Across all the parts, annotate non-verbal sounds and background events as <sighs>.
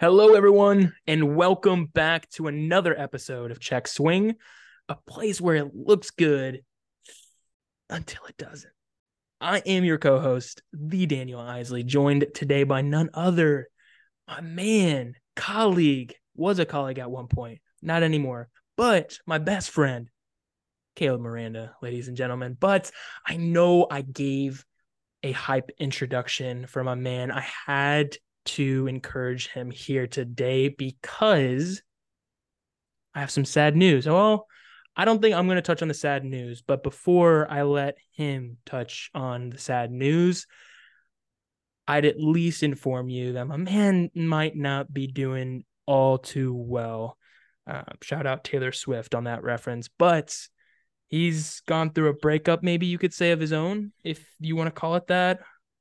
Hello, everyone, and welcome back to another episode of Check Swing, a place where it looks good until it doesn't. I am your co host, the Daniel Isley, joined today by none other, my man, colleague, was a colleague at one point, not anymore, but my best friend, Caleb Miranda, ladies and gentlemen. But I know I gave a hype introduction for my man. I had to encourage him here today because I have some sad news. Well, I don't think I'm going to touch on the sad news, but before I let him touch on the sad news, I'd at least inform you that my man might not be doing all too well. Uh, shout out Taylor Swift on that reference, but he's gone through a breakup, maybe you could say, of his own, if you want to call it that,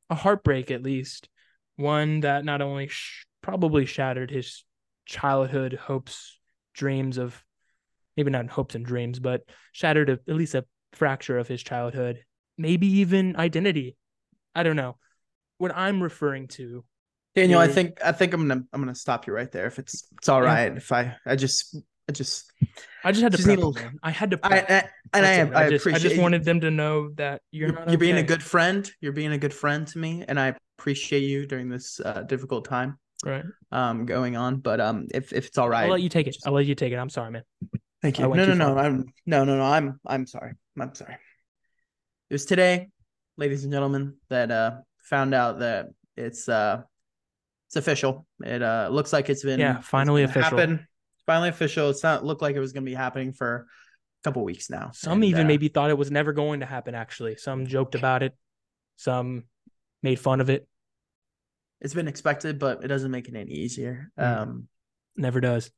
a heartbreak at least one that not only sh- probably shattered his childhood hopes, dreams of maybe not hopes and dreams, but shattered a, at least a fracture of his childhood, maybe even identity. I don't know. What I'm referring to Daniel, is... I think I think I'm gonna I'm gonna stop you right there if it's it's all right. Yeah. If I I just I just I just had to just prep them, I had to. I, I, and I, am, I, I, just, I just wanted them to know that you're you're, you're okay. being a good friend. You're being a good friend to me, and I appreciate you during this uh, difficult time. Right. Um, going on, but um, if if it's all right, I'll let you take it. I'll let you take it. I'm sorry, man. Thank you. No, no, no. I'm no, no, no. I'm I'm sorry. I'm sorry. It was today, ladies and gentlemen, that uh found out that it's uh it's official. It uh looks like it's been yeah finally official. Happen. Finally official. It's not looked like it was gonna be happening for a couple weeks now. Some and, even uh, maybe thought it was never going to happen. Actually, some joked about it. Some made fun of it. It's been expected, but it doesn't make it any easier. Mm. Um, never does.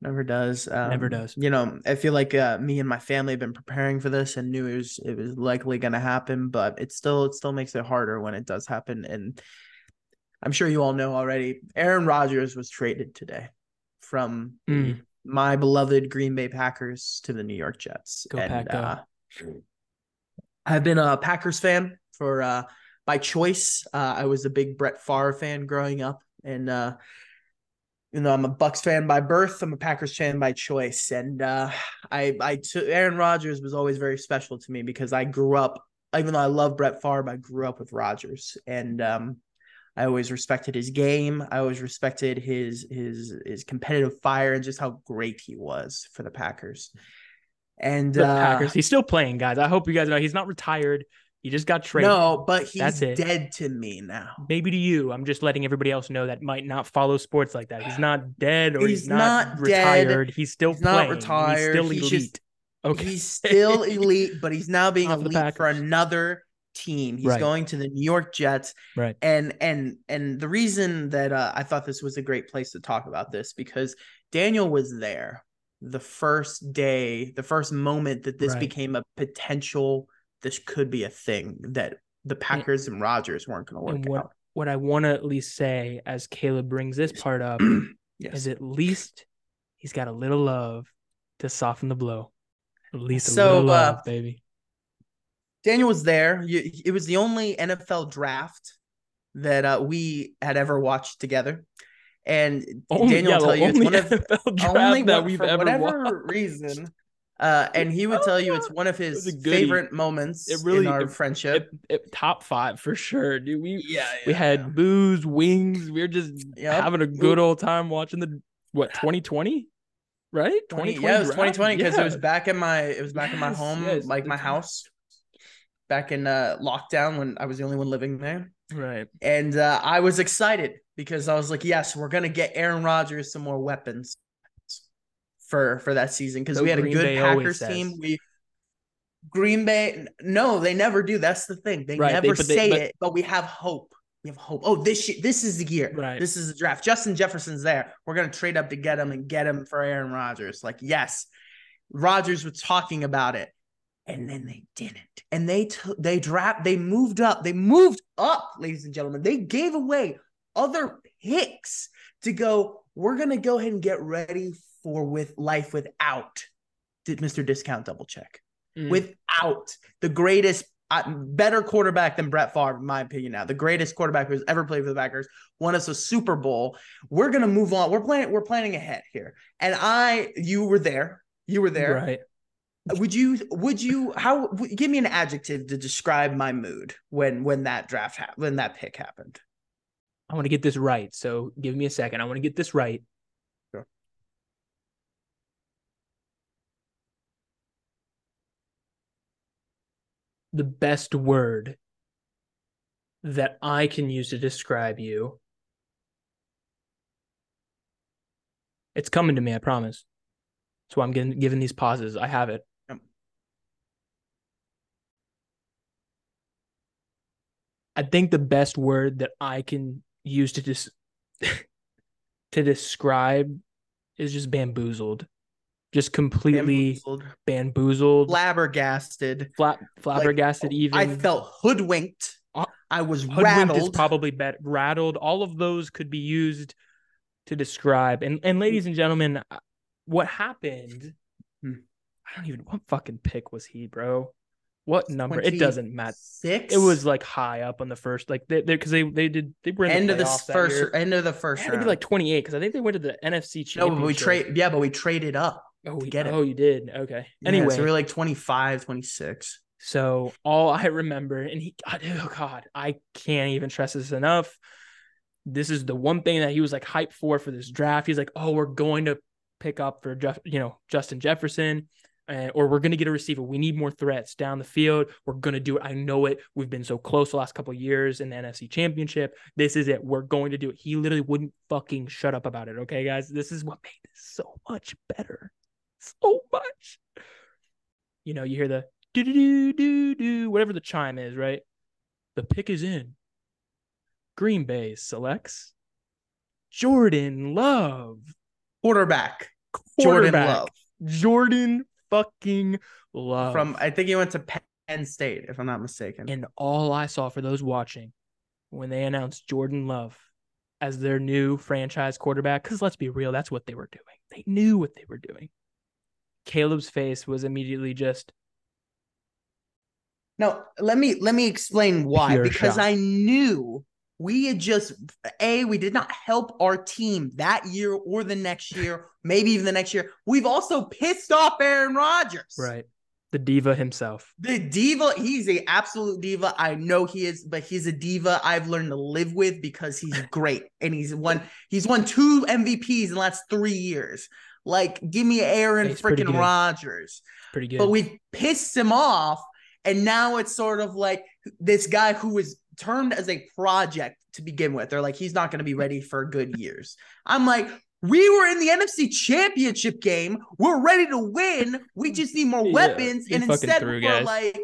Never does. Um, never does. You know, I feel like uh, me and my family have been preparing for this and knew it was it was likely going to happen, but it still it still makes it harder when it does happen. And I'm sure you all know already. Aaron Rodgers was traded today from mm. my beloved Green Bay Packers to the New York Jets. Go and, Pack. Uh, I've been a Packers fan for uh, by choice. Uh, I was a big Brett Favre fan growing up, and uh, you know I'm a Bucks fan by birth. I'm a Packers fan by choice, and uh, I I took Aaron Rodgers was always very special to me because I grew up. Even though I love Brett Favre, I grew up with Rodgers, and um, I always respected his game. I always respected his his his competitive fire and just how great he was for the Packers. And the uh, Packers, he's still playing, guys. I hope you guys know he's not retired. He just got traded. No, but he's That's it. dead to me now. Maybe to you. I'm just letting everybody else know that might not follow sports like that. He's not dead or he's, he's not, not, retired. He's still he's playing. Not retired. He's still elite. Just, okay. He's still <laughs> elite, but he's now being elite for another team. He's right. going to the New York Jets. Right. And and and the reason that uh, I thought this was a great place to talk about this because Daniel was there the first day, the first moment that this right. became a potential this could be a thing that the Packers and, and Rodgers weren't going to work what, out. What I want to at least say, as Caleb brings this part up, <clears throat> yes. is at least he's got a little love to soften the blow. At least a so, little love, uh, baby. Daniel was there. It was the only NFL draft that uh, we had ever watched together. And only, Daniel yeah, will tell you it's one of the only that we've ever whatever watched. reason uh, and he would tell you it's one of his favorite moments it really, in our it, friendship. It, top five for sure, dude. We yeah, yeah we had yeah. booze, wings. We are just yep. having a good old time watching the what 2020, right? 2020, yeah, it was 2020 because yeah. it was back in my it was back yes, in my home, yes, like my house, back in uh, lockdown when I was the only one living there. Right. And uh, I was excited because I was like, yes, we're gonna get Aaron Rodgers some more weapons for for that season because we had Green a good Bay Packers team. We Green Bay, no, they never do. That's the thing. They right, never they, say they, but, it, but we have hope. We have hope. Oh, this this is the year. Right. This is the draft. Justin Jefferson's there. We're gonna trade up to get him and get him for Aaron Rodgers. Like, yes, Rodgers was talking about it, and then they didn't. And they t- they draft. They moved up. They moved up, ladies and gentlemen. They gave away other picks to go. We're gonna go ahead and get ready for with life without did Mr. Discount double check. Mm. Without the greatest I, better quarterback than Brett Favre, in my opinion. Now, the greatest quarterback who's ever played for the Packers, won us a Super Bowl. We're gonna move on. We're playing. We're planning ahead here, and I, you were there. You were there. Right. Would you? Would you? How? w- Give me an adjective to describe my mood when when that draft happened. When that pick happened. I want to get this right. So give me a second. I want to get this right. Sure. The best word that I can use to describe you. It's coming to me, I promise. That's why I'm getting giving these pauses. I have it. Yep. I think the best word that I can use to just <laughs> to describe is just bamboozled. Just completely Bamboozled, bamboozled, flabbergasted. flat, flabbergasted. even I felt hoodwinked. Uh, I was hoodwinked rattled. is probably better. Rattled. All of those could be used to describe. And and ladies and gentlemen, uh, what happened? Hmm. I don't even. What fucking pick was he, bro? What number? It doesn't matter. Six. It was like high up on the first, like they because they, they did they were in end of the first. End of the It first had to be like twenty eight because I think they went to the NFC no, but we trade. Yeah, but we traded up. Oh, we, get it. oh, you did. Okay. Yeah, Anyway, so we were like 25, 26. So all I remember, and he, God, oh God, I can't even stress this enough. This is the one thing that he was like hyped for for this draft. He's like, oh, we're going to pick up for Jeff, you know, Justin Jefferson, and or we're going to get a receiver. We need more threats down the field. We're going to do it. I know it. We've been so close the last couple of years in the NFC Championship. This is it. We're going to do it. He literally wouldn't fucking shut up about it. Okay, guys, this is what made this so much better, so much. You know, you hear the do do do do do whatever the chime is, right? The pick is in. Green Bay selects Jordan Love, Quarterback. Jordan. Love. Jordan fucking Love. From I think he went to Penn State, if I'm not mistaken. and all I saw for those watching when they announced Jordan Love as their new franchise quarterback, because let's be real, that's what they were doing. They knew what they were doing. Caleb's face was immediately just No, let me let me explain why. Because shock. I knew we had just a we did not help our team that year or the next year, <laughs> maybe even the next year. We've also pissed off Aaron Rodgers. right. The diva himself. The diva, he's a absolute diva. I know he is, but he's a diva I've learned to live with because he's great and he's won he's won two MVPs in the last three years. Like, give me Aaron pretty freaking. Rodgers. Pretty good. But we've pissed him off, and now it's sort of like this guy who was termed as a project to begin with. They're like, he's not going to be ready for good years. I'm like, we were in the NFC Championship game. We're ready to win. We just need more Yeah, weapons. And instead, threw, we're guys. like,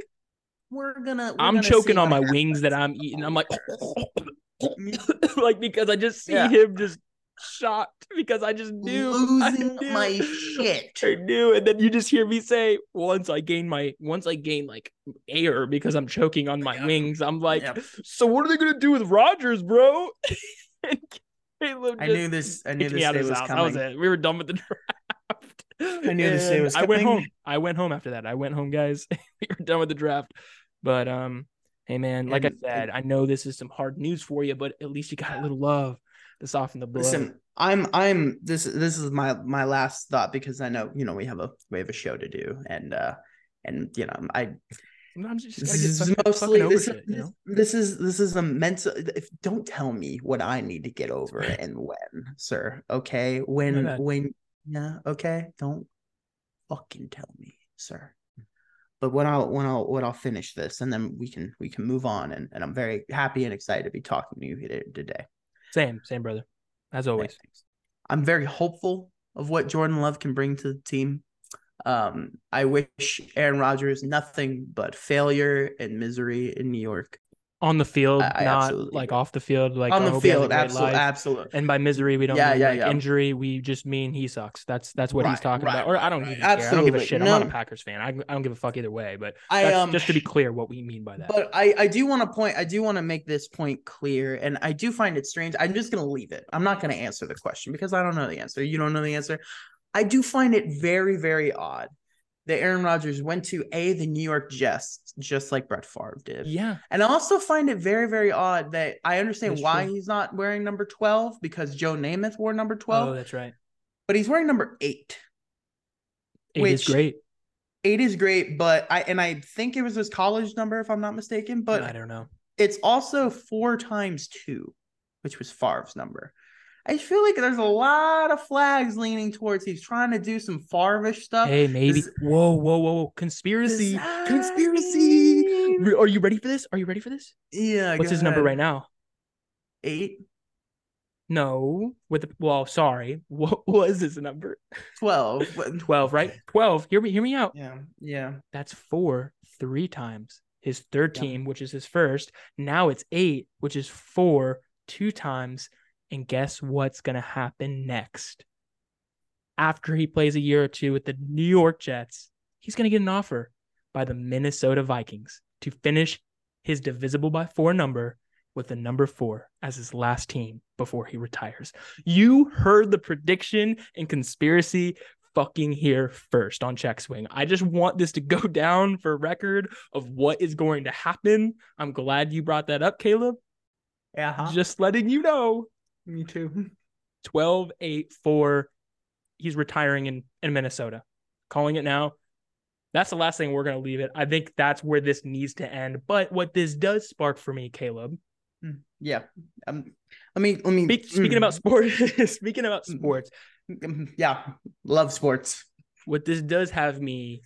we're gonna. we're I'm gonna choking on my wings that. I'm eating. I'm like, <laughs> <laughs> like because I just see Yeah. him just shocked because I just knew <laughs> I losing knew. my <laughs> shit. I knew, and then you just hear me say, "Once I gain my, once I gain like air because I'm choking on my Yeah. wings." I'm like, Yep. "So what are they gonna do with Rodgers, bro?" <laughs> and Caleb I knew this. I knew this day was house. coming. That was it. We were done with the draft. I knew this day was coming. I went home. I went home after that. I went home, guys. we were done with the draft. But um, hey man, like And- I said, I know this is some hard news for you, but at least you got a little love to soften the blow. Listen, I'm I'm this this is my my last thought because I know you know we have a we have a show to do and uh and you know I Sometimes you just this is fucking, mostly fucking over this, shit, you know? this is this is a mental if don't tell me what I need to get over <laughs> and when sir okay? When when yeah okay? Don't fucking tell me sir. But when I'll when I'll when I'll finish this and then we can we can move on and, and I'm very happy and excited to be talking to you here today Same, same, brother. As always. I'm very hopeful of what Jordan Love can bring to the team. Um, I wish Aaron Rodgers nothing but failure and misery in New York. On the field, I- I not like do. off the field. Like On the hope he has a field, absolutely, absolutely. And by misery, we don't Yeah, mean yeah, like yeah. injury. We just mean he sucks. That's that's what he's talking right, about. Or I don't right, even care. I don't give a absolutely. shit. I'm not a Packers fan. I, I don't give a fuck either way. But I um just to be clear, what we mean by that. But I, I do want to point, I do want to make this point clear, and I do find it strange. I'm just going to leave it. I'm not going to answer the question because I don't know the answer. You don't know the answer. I do find it very, very odd that Aaron Rodgers went to a the New York Jets, just like Brett Favre did. Yeah. And I also find it very, very odd that I understand That's why true. he's not wearing number 12 because Joe Namath wore number 12, Oh, that's right. but he's wearing number eight. It is Which- great. Eight is great, but I and I think it was his college number, if I'm not mistaken. But I don't know. it's also four times two, which was Favre's number. I feel like there's a lot of flags leaning towards he's trying to do some Favre-ish stuff. Hey, maybe. Does- whoa, whoa, whoa! Conspiracy, Does conspiracy. mean- Re- Are you ready for this? Are you ready for this? Yeah. What's his number right now? Eight, No, with the well, sorry. <laughs> What was his number? 12. <laughs> Twelve, right? Twelve. Hear me, hear me out. Yeah. Yeah. That's four three times. His third Yeah. team, which is his first. Now it's eight, which is four two times. And guess what's gonna happen next? After he plays a year or two with the New York Jets, he's gonna get an offer by the Minnesota Vikings to finish his divisible by four number with the number four as his last team before he retires. You heard the prediction and conspiracy fucking here first on check swing. I just want this to <laughs> go down for record of what is going to happen. I'm glad you brought that up, Caleb. Yeah. Just letting you know. Me too. 12 8 4. He's retiring in, in Minnesota. Calling it now. That's the last thing we're going to leave it. I think that's where this needs to end. But what this does spark for me, Caleb, Yeah. Um, let me let me speak, speaking mm, about sports, speaking about <laughs> Mm. sports, mm, yeah, love sports. what this does have me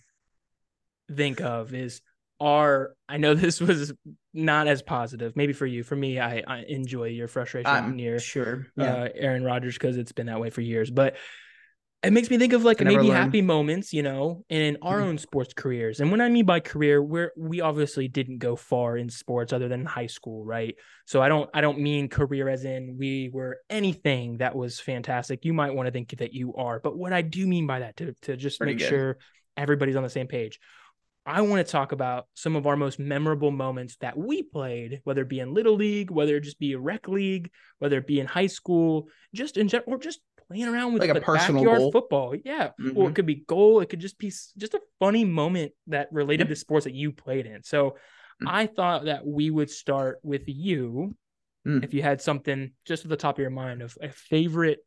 think of is our I know this was not as positive, maybe for you. For me, I, I enjoy your frustration I'm near sure. Yeah. uh, Aaron Rodgers because it's been that way for years. But it makes me think of like maybe learn. happy moments, you know, in our Mhm. own sports careers. And when I mean by career, we're we obviously didn't go far in sports other than high school, right? So I don't I don't mean career as in we were anything that was fantastic. You might want to think that you are, but what I do mean by that to to just Pretty make good. sure everybody's on the same page. I want to talk about some of our most memorable moments that we played, whether it be in little league, whether it just be a rec league, whether it be in high school, just in general, or just playing around with Like a personal backyard goal. football. Yeah, or Mhm. it could be goal. It could just be just a funny moment that related to sports that you played in. So Mm. I thought that we would start with you. Mm. If you had something just at the top of your mind of a favorite or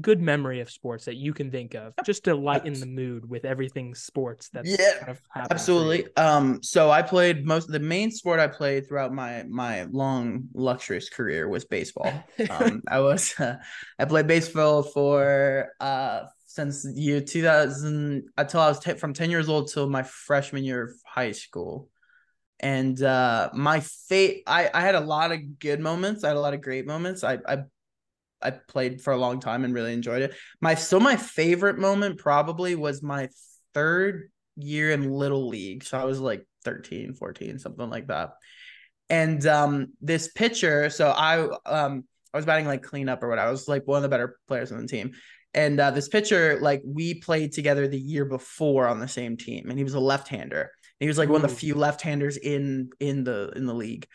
good memory of sports that you can think of, just to lighten the mood with everything sports that's Yeah, kind of happened. Absolutely. Um, so I played most the main sport I played throughout my my long luxurious career was baseball. Um, <laughs> I was I played baseball for uh since the year 2000 until I was t- from 10 years old till my freshman year of high school. And uh my fate I I had a lot of good moments. I had a lot of great moments. I I I played for a long time and really enjoyed it. My so my favorite moment probably was my third year in little league. So I was like 13, 14, something like that. And um this pitcher, so I um I was batting like cleanup or what. I was like one of the better players on the team. And uh, this pitcher, like we played together the year before on the same team, and he was a left-hander. And he was like one of the few left-handers in in the in the league.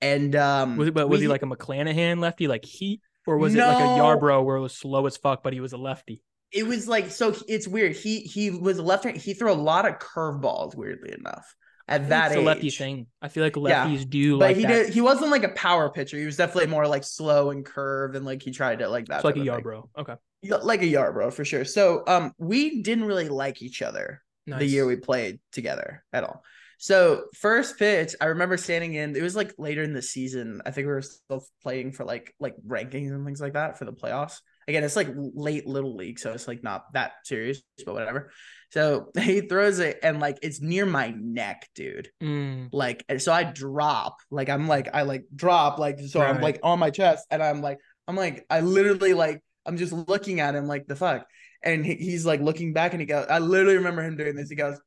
And um, Was was we- he like a McClanahan lefty, like Heat, or was it like a Yarbrough where it was slow as fuck, but he was a lefty? It was like so. It's weird. He he was a left hand. He threw a lot of curveballs. Weirdly enough, at that It's age, a lefty thing. I feel like Yeah, lefties do But like he that. did. He wasn't like a power pitcher. He was definitely more like slow and curved, and like he tried to like that. It's like a. Yarbrough. Okay, like a Yarbrough for sure. So um, we didn't really like each other nice. the year we played together at all. So first pitch, I remember standing in. It was like later in the season. I think we were still playing for like like rankings and things like that for the playoffs. Again, it's like late little league, so it's like not that serious, but whatever. So <laughs> he throws it and like it's near my neck, dude. Mm, Like so I drop, like I'm like I like drop, like so I'm like on my chest, and I'm like I'm like I literally like I'm just looking at him like the fuck, and he, he's like looking back, and he goes, I literally remember him doing this. He goes,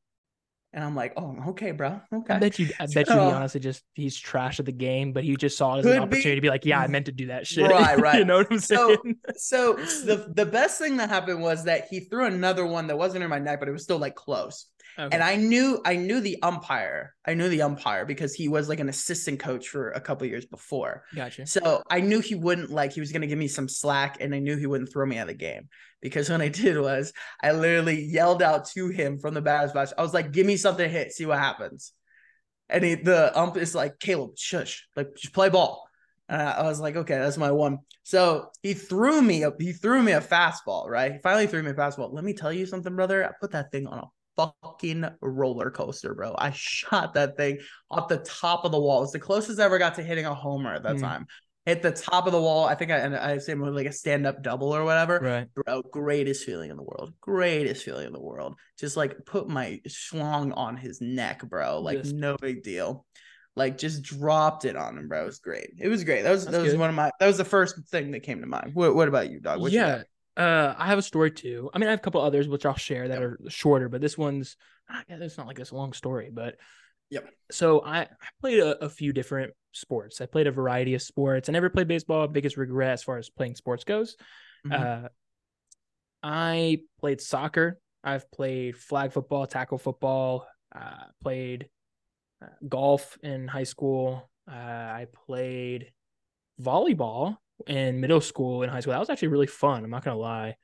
and I'm like, oh, okay, bro, Okay. I bet you. I bet you. He So- honestly just he's trash at the game, but he just saw it as an Could be. opportunity to be like, yeah, I meant to do that shit. Right, <laughs> right. you know what I'm So- saying? So the the best thing that happened was that he threw another one that wasn't in my neck, but it was still like close. Okay. And I knew I knew the umpire. I knew the umpire because he was like an assistant coach for a couple years before. gotcha. So I knew he wouldn't like he was gonna give me some slack, and I knew he wouldn't throw me out of the game because what I did was I literally yelled out to him from the batter's box. I was like, "Give me something to hit, see what happens." And he, the ump is like, "Caleb, shush, like just play ball." And I I was like, "Okay, that's my one." So he threw me a he threw me a fastball. Right, he finally threw me a fastball. Let me tell you something, brother. I put that thing on a fucking roller coaster, bro. I shot that thing off the top of the wall. It was the closest I ever got to hitting a homer at that Mm. time. Hit the top of the wall. I think I and I say like a stand up double or whatever. Right. Bro, greatest feeling in the world. Greatest feeling in the world. Just like put my schlong on his neck, bro. Like no big deal. Like just dropped it on him, bro. It was great. It was great. That was That's that was good. one of my that was the first thing that came to mind. What what about you, dog? What yeah. Uh, I have a story too. I mean, I have a couple others which I'll share that Yep. are shorter, but this one's ah, it's not like this long story. But Yep. So I, I played a, a few different sports. I played a variety of sports. I never played baseball. Biggest regret as far as playing sports goes. Mhm. Uh, I played soccer. I've played flag football, tackle football. Uh, played uh, golf in high school. Uh, I played volleyball in middle school and high school. That was actually really fun. I'm not gonna lie.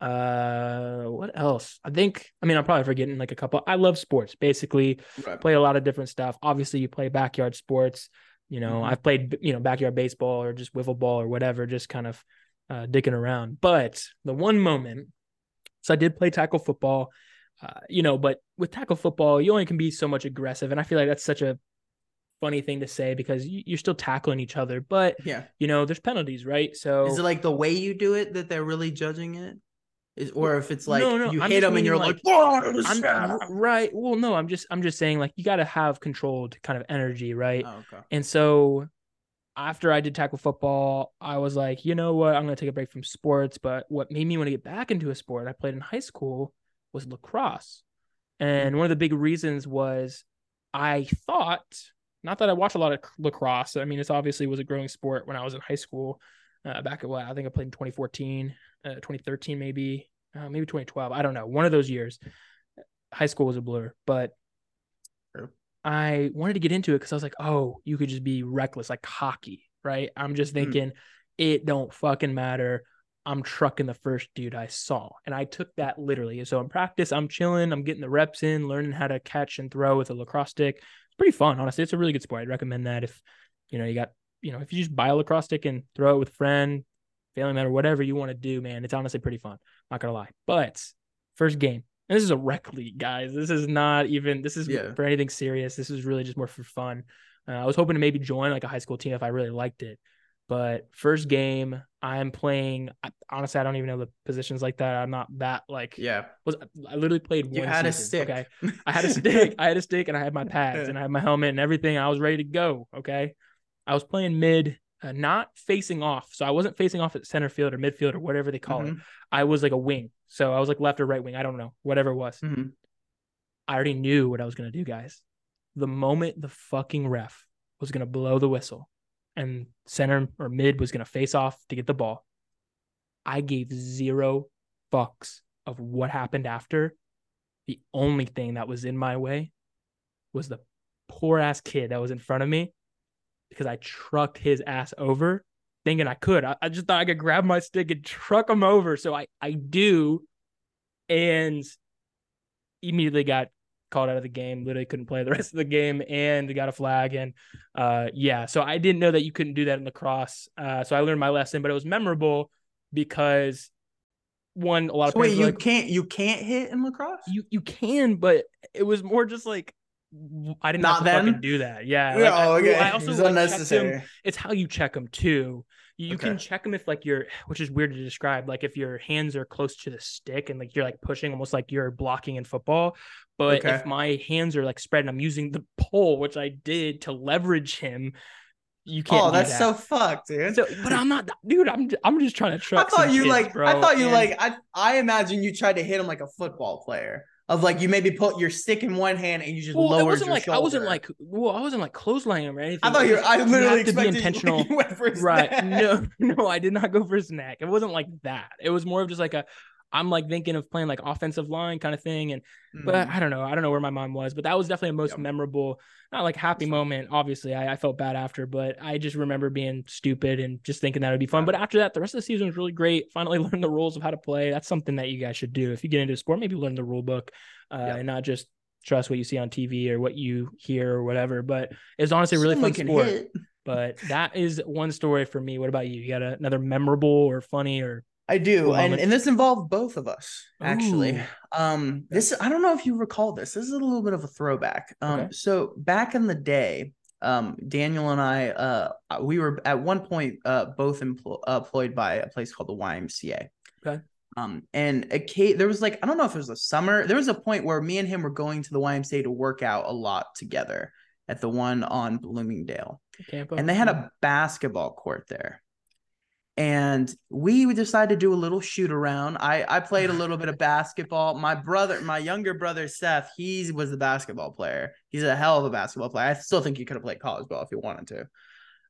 Uh, what else? I think. I mean, I'm probably forgetting like a couple. I love sports. Basically, Right. play a lot of different stuff. Obviously, you play backyard sports. You know, Mhm. I've played you know backyard baseball or just wiffle ball or whatever, just kind of uh, dicking around. But the one moment, so I did play tackle football. Uh, you know, but with tackle football, you only can be so much aggressive, and I feel like that's such a funny thing to say because you, you're still tackling each other, but Yeah. you know, there's penalties, right? So Is it like the way you do it that they're really judging it? Is or if it's like No, no, you I'm hit them and you're meaning, like, "Oh, I'm right. Well, no, I'm just I'm just saying like you got to have controlled kind of energy, right? Oh, okay. And so after I did tackle football, I was like, you know what? I'm going to take a break from sports. But what made me want to get back into a sport I played in high school was lacrosse. And mm-hmm. one of the big reasons was I thought, not that I watched a lot of lacrosse. I mean, it's obviously was a growing sport when I was in high school. Uh, back at what I think I played in 2014, uh, 2013, maybe, uh, maybe 2012. I don't know. One of those years. High school was a blur, but. I wanted to get into it because I was like, oh, you could just be reckless, like hockey, right? I'm just Mm. thinking it don't fucking matter. I'm trucking the first dude I saw. And I took that literally. So in practice, I'm chilling, I'm getting the reps in, learning how to catch and throw with a lacrosse stick. It's pretty fun, honestly. It's a really good sport. I'd recommend that if you know you got, you know, if you just buy a lacrosse stick and throw it with a friend, family member, whatever you want to do, man. It's honestly pretty fun. Not gonna lie. But first game. And this is a rec league, guys. This is not even this is Yeah. for anything serious. This is really just more for fun. Uh, I was hoping to maybe join like a high school team if I really liked it. But first game, I'm playing. I, honestly, I don't even know the positions like that. I'm not that like. Yeah. Was I literally played You one had a stick. Okay, <laughs> I had a stick. I had a stick, and I had my pads, and I had my helmet and everything. I was ready to go. Okay, I was playing mid, uh, not facing off. So I wasn't facing off at center field or midfield or whatever they call it. Mhm. I was like a wing. So I was like left or right wing. I don't know, whatever it was. Mhm. I already knew what I was gonna do, guys. The moment the fucking ref was gonna blow the whistle and center or mid was gonna face off to get the ball, I gave zero fucks of what happened after. The only thing that was in my way was the poor ass kid that was in front of me because I trucked his ass over thinking I could. I, I just thought I could grab my stick and truck him over. So I, I do. And immediately got called out of the game. Literally couldn't play the <laughs> rest of the game and got a flag. And uh, yeah, so I didn't know that you couldn't do that in lacrosse. Uh, so I learned my lesson, but it was memorable because one, a lot of So wait, you like, can't you can't hit in lacrosse? you you can, but it was more just like I didn't Not fucking then? do that. Yeah. Yeah, like, I, oh, okay. I also it's like, unnecessary. it's how you check them too. You, you can check them if like you're, <sighs> which is weird to describe, like if your hands are close to the stick and like you're like pushing almost like you're blocking in football. But if my hands are like spread and I'm using the pole, which I did to leverage him, you can't. Oh, that's that. so fucked, dude. So, but I'm not, dude. I'm I'm just trying to I thought you kids, like bro, I thought you and- like I I imagine you tried to hit him like a football player. Of like you maybe put your stick in one hand and you just Well, wasn't your like I wasn't like well, I wasn't like clotheslining him or anything. I thought you was- I literally have to be you- intentional. You, went for his right neck. no <laughs> no i did not go for his neck it wasn't like that it was more of just like a I'm like thinking of playing like offensive line kind of thing. And but Mm. I don't know. I don't know where my mind was, but that was definitely a most Yep. memorable, not like happy moment. Obviously, I, I felt bad after, but I just remember being stupid and just thinking that would be fun. But after that, the rest of the season was really great. Finally <laughs> learned the rules of how to play. That's something that you guys should do. If you get into a sport, maybe learn the rule book uh, Yeah. and not just trust what you see on TV or what you hear or whatever. But it's honestly a really Someone fun sport. hit. But that is one story for me. What about you? You got a, another memorable or funny or I do, Cool and and this involved both of us actually. Ooh. Um, this I don't know if you recall this. This is a little bit of a throwback. Um, Okay. so back in the day, um, Daniel and I, uh, we were at one point uh both empl- uh, employed by a place called the YMCA. Okay. Um, and a ca- there was like I don't know if it was a summer. There was a point where me and him were going to the YMCA to work out a lot together at the one on Bloomingdale Campo? and they had a basketball court there. And we decided to do a little shoot around. I I played a little bit of basketball. My brother, my younger brother Seth, he was the basketball player. He's a hell of a basketball player. I still think he could have played college ball if he wanted to.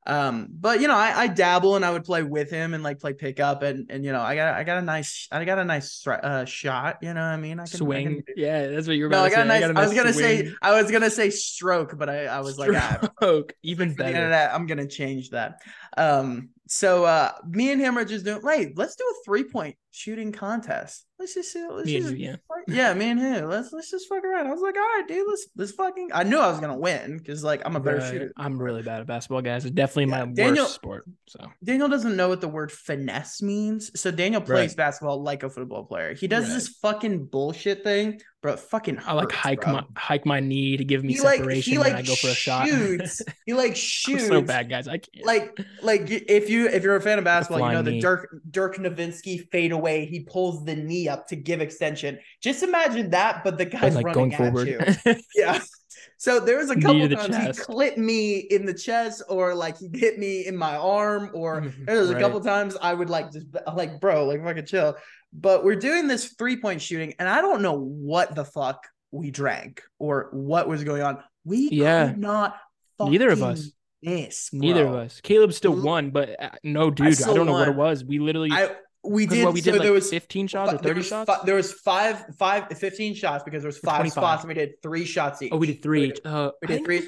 Um, but you know, I, I dabble and I would play with him and like play pickup and and you know, I got I got a nice I got a nice uh, shot. You know what I mean? I can, I swing. can yeah, that's what you were no, about I got nice. I, got a was gonna say. I was gonna say stroke, but I, I was like, ah, Stroke. <laughs> even for better. internet, I'm gonna change that. Um, so uh, me and him are just doing. Wait, let's do a three point shooting contest. Let's just see. Let's Me just, you, yeah. yeah, me and him. Let's let's just fuck around. I was like, all right, dude, let's let's fucking. I knew I was gonna win because like I'm a better Right. shooter. I'm really bad at basketball, guys. It's definitely Yeah, my Daniel- worst sport. So Daniel doesn't know what the word finesse means. So Daniel plays basketball like a football player. He does Right. this fucking bullshit thing, bro. Fucking I like hike bro. my hike my knee to give me He like separation he when like I go for a shot. shoots. he like <laughs> I'm shoots. so bad, guys. I can't. like like if you if you're a fan of basketball, you know the knee. Dirk Dirk Nowitzki fade away. He pulls the knee up to give extension. Just imagine that, but the guy's like running going at forward. you. Yeah. <laughs> So there was a couple times chest. he clipped me in the chest, or like he hit me in my arm, or Mhm, there was a right. couple times I would like just like bro, like fucking chill. But we're doing this three point shooting, and I don't know what the fuck we drank or what was going on. We Yeah. could not. Neither of us. Miss Neither of us. Caleb still won, but uh, no, dude. I, still don't know what it was. We literally I we did. what we so did like there was 15 shots or fi- there 30 was shots. fi- there was five, five, 15 shots because there was five 25. spots and we did three shots each. oh, we did three. We did, Uh, we did three.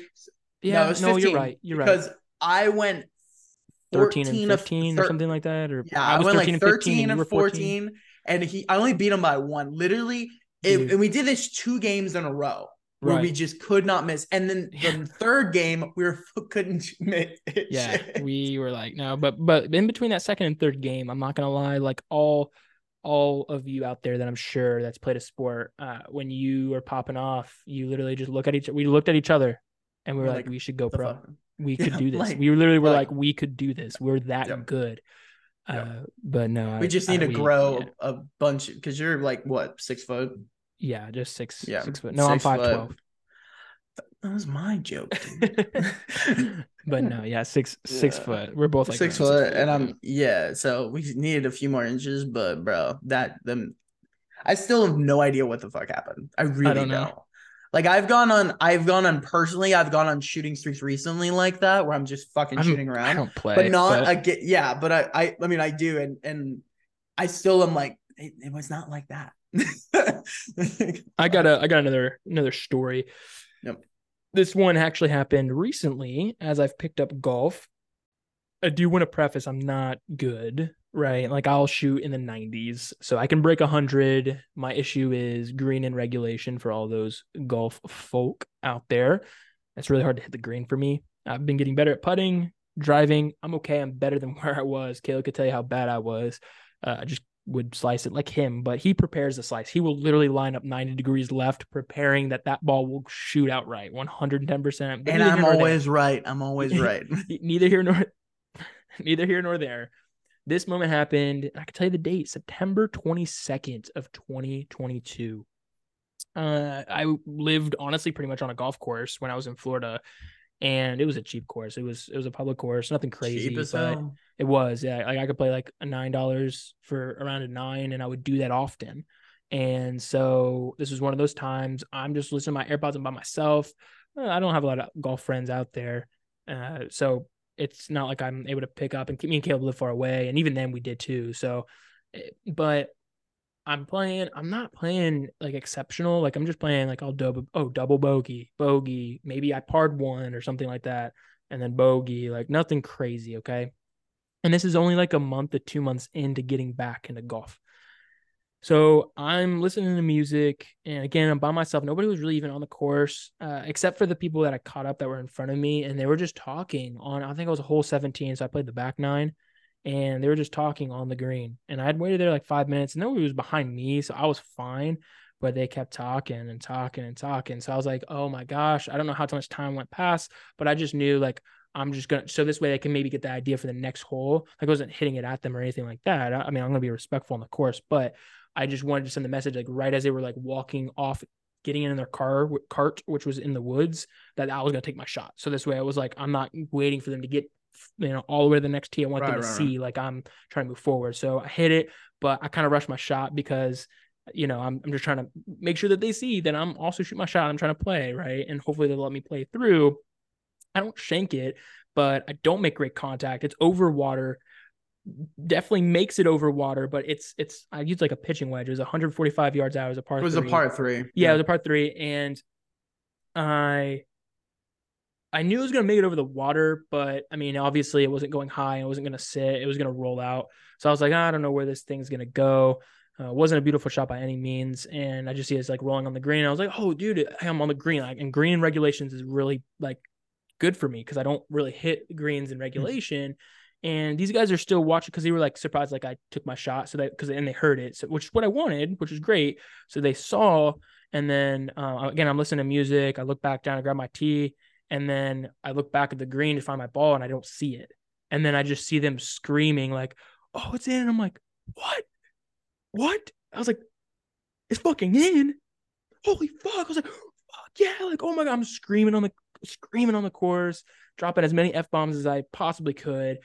Yeah, no, no, you're right. You're right. because I went 13 and 14 of 15 thir- or something like that. Or Yeah, I I, was went 13 like 13 and you and were 14, and he I only beat him by one. Literally, it, and we did this two games in a row where Right. we just could not miss. And then Yeah. <laughs> the third game, we were <laughs> couldn't miss. yeah <laughs> we were like no but but in between that second and third game i'm not gonna lie like all all of you out there that i'm sure that's played a sport uh when you are popping off you literally just look at each we looked at each other and we were We're like, like, we should go pro fuck? we could Yeah, do this like- we literally were like- like, we could do this we're that Yep. good uh but no We I- just I- need to we- grow yeah, a bunch because you're like what six foot. Yeah, just six Yeah, six foot no i'm six five twelve That was my joke. dude. <laughs> but no yeah six six Yeah. foot we're both like six foot, and. I'm yeah. So we needed a few more inches, but bro, that them, I still have no idea what the fuck happened. I really don't don't. know. Like I've gone on, I've gone on personally. I've gone on shooting streaks recently like that, where I'm just fucking I'm- shooting i around, don't play but not but- again. Yeah, but I, I, I mean, I do, and and I still am like, it, it was not like that. <laughs> I got a I got another another story. Yep. This one actually happened recently as I've picked up golf. I do want to preface I'm not good, right? Like I'll shoot in the 90s, so I can break 100. My issue is green and regulation for all those golf folk out there. It's really hard to hit the green for me. I've been getting better at putting, driving. I'm okay. I'm better than <laughs> where I was. Caleb could tell you how bad I was. Uh, I just would slice it like him, but he prepares the slice. He will literally line up 90 degrees left, preparing that that ball will shoot out right, 110%. But and I'm nor there. always right. I'm always <laughs> right. neither here nor <laughs> neither here nor there. This moment happened. I can tell you the date, September 22nd of 2022. Uh, I lived honestly pretty much on a golf course when I was in Florida, and it was a cheap course. It was it was a public course, nothing crazy, but hell. it was, yeah. Like I could play like a nine dollars for around a nine, and I would do that often. And so this was one of those times I'm just listening to my AirPods and by myself. Uh, I don't have a lot of golf friends out there, uh, so it's not like I'm able to pick up and keep me and Caleb live far away, and even then we did too. So, eh, but I'm playing. I'm not playing like exceptional. Like I'm just playing like I'll double oh double bogey, bogey. Maybe I parred one or something like that, and then bogey. Like nothing crazy. Okay. And this is only like a month to two months into getting back into golf. So I'm listening to music, and again, I'm by myself. Nobody was really even on the course, uh, except for the people that I caught up that were in front of me, and they were just talking on. I think it was a hole 17, so I played the back nine, and they were just talking on the green. And I had waited there like five minutes, and nobody was behind me, so I was fine. But they kept talking and talking and talking. So I was like, oh my gosh, I don't know how much time went past, but I just knew like I'm just gonna so this way they can maybe get the idea for the next hole. Like I wasn't hitting it at them or anything like that. I, I mean, I'm gonna be respectful on the course, but I just wanted to send the message like right as they were like walking off, getting in their car cart, which was in the woods, that I was gonna take my shot. So this way I was like, I'm not waiting for them to get you know all the way to the next tee. I want right, them to right, see like I'm trying to move forward. So I hit it, but I kind of rushed my shot because you know I'm I'm just trying to make sure that they see that I'm also shooting my shot. I'm trying to play right, and hopefully they'll let me play through. I don't shank it, but I don't make great contact. It's over water. Definitely makes it over water, but it's it's I used like a pitching wedge. It was 145 yards out. It was a par. It was three. a par three. Yeah, yeah, it was a par three, and I I knew it was gonna make it over the water, but I mean, obviously it wasn't going high. It wasn't gonna sit. It was gonna roll out. So I was like, I don't know where this thing's gonna go. Uh, wasn't a beautiful shot by any means, and I just see it's like rolling on the green. I was like, oh, dude, I'm on the green. Like, and green regulations is really like good for me because I don't really hit greens in hmm. regulation. Mm-hmm. And these guys are still watching because they were like surprised, like I took my shot, so that because and they heard it, so which is what I wanted, which is great. So they saw, and then uh, again, I'm listening to music. I look back down, I grab my tee, and then I look back at the green to find my ball, and I don't see it. And then I just see them screaming like, "Oh, it's in!" And I'm like, "What? What?" I was like, "It's fucking in!" Holy fuck! I was like, "Fuck yeah!" Like, oh my god, I'm screaming on the screaming on the course, dropping as many f bombs as I possibly could.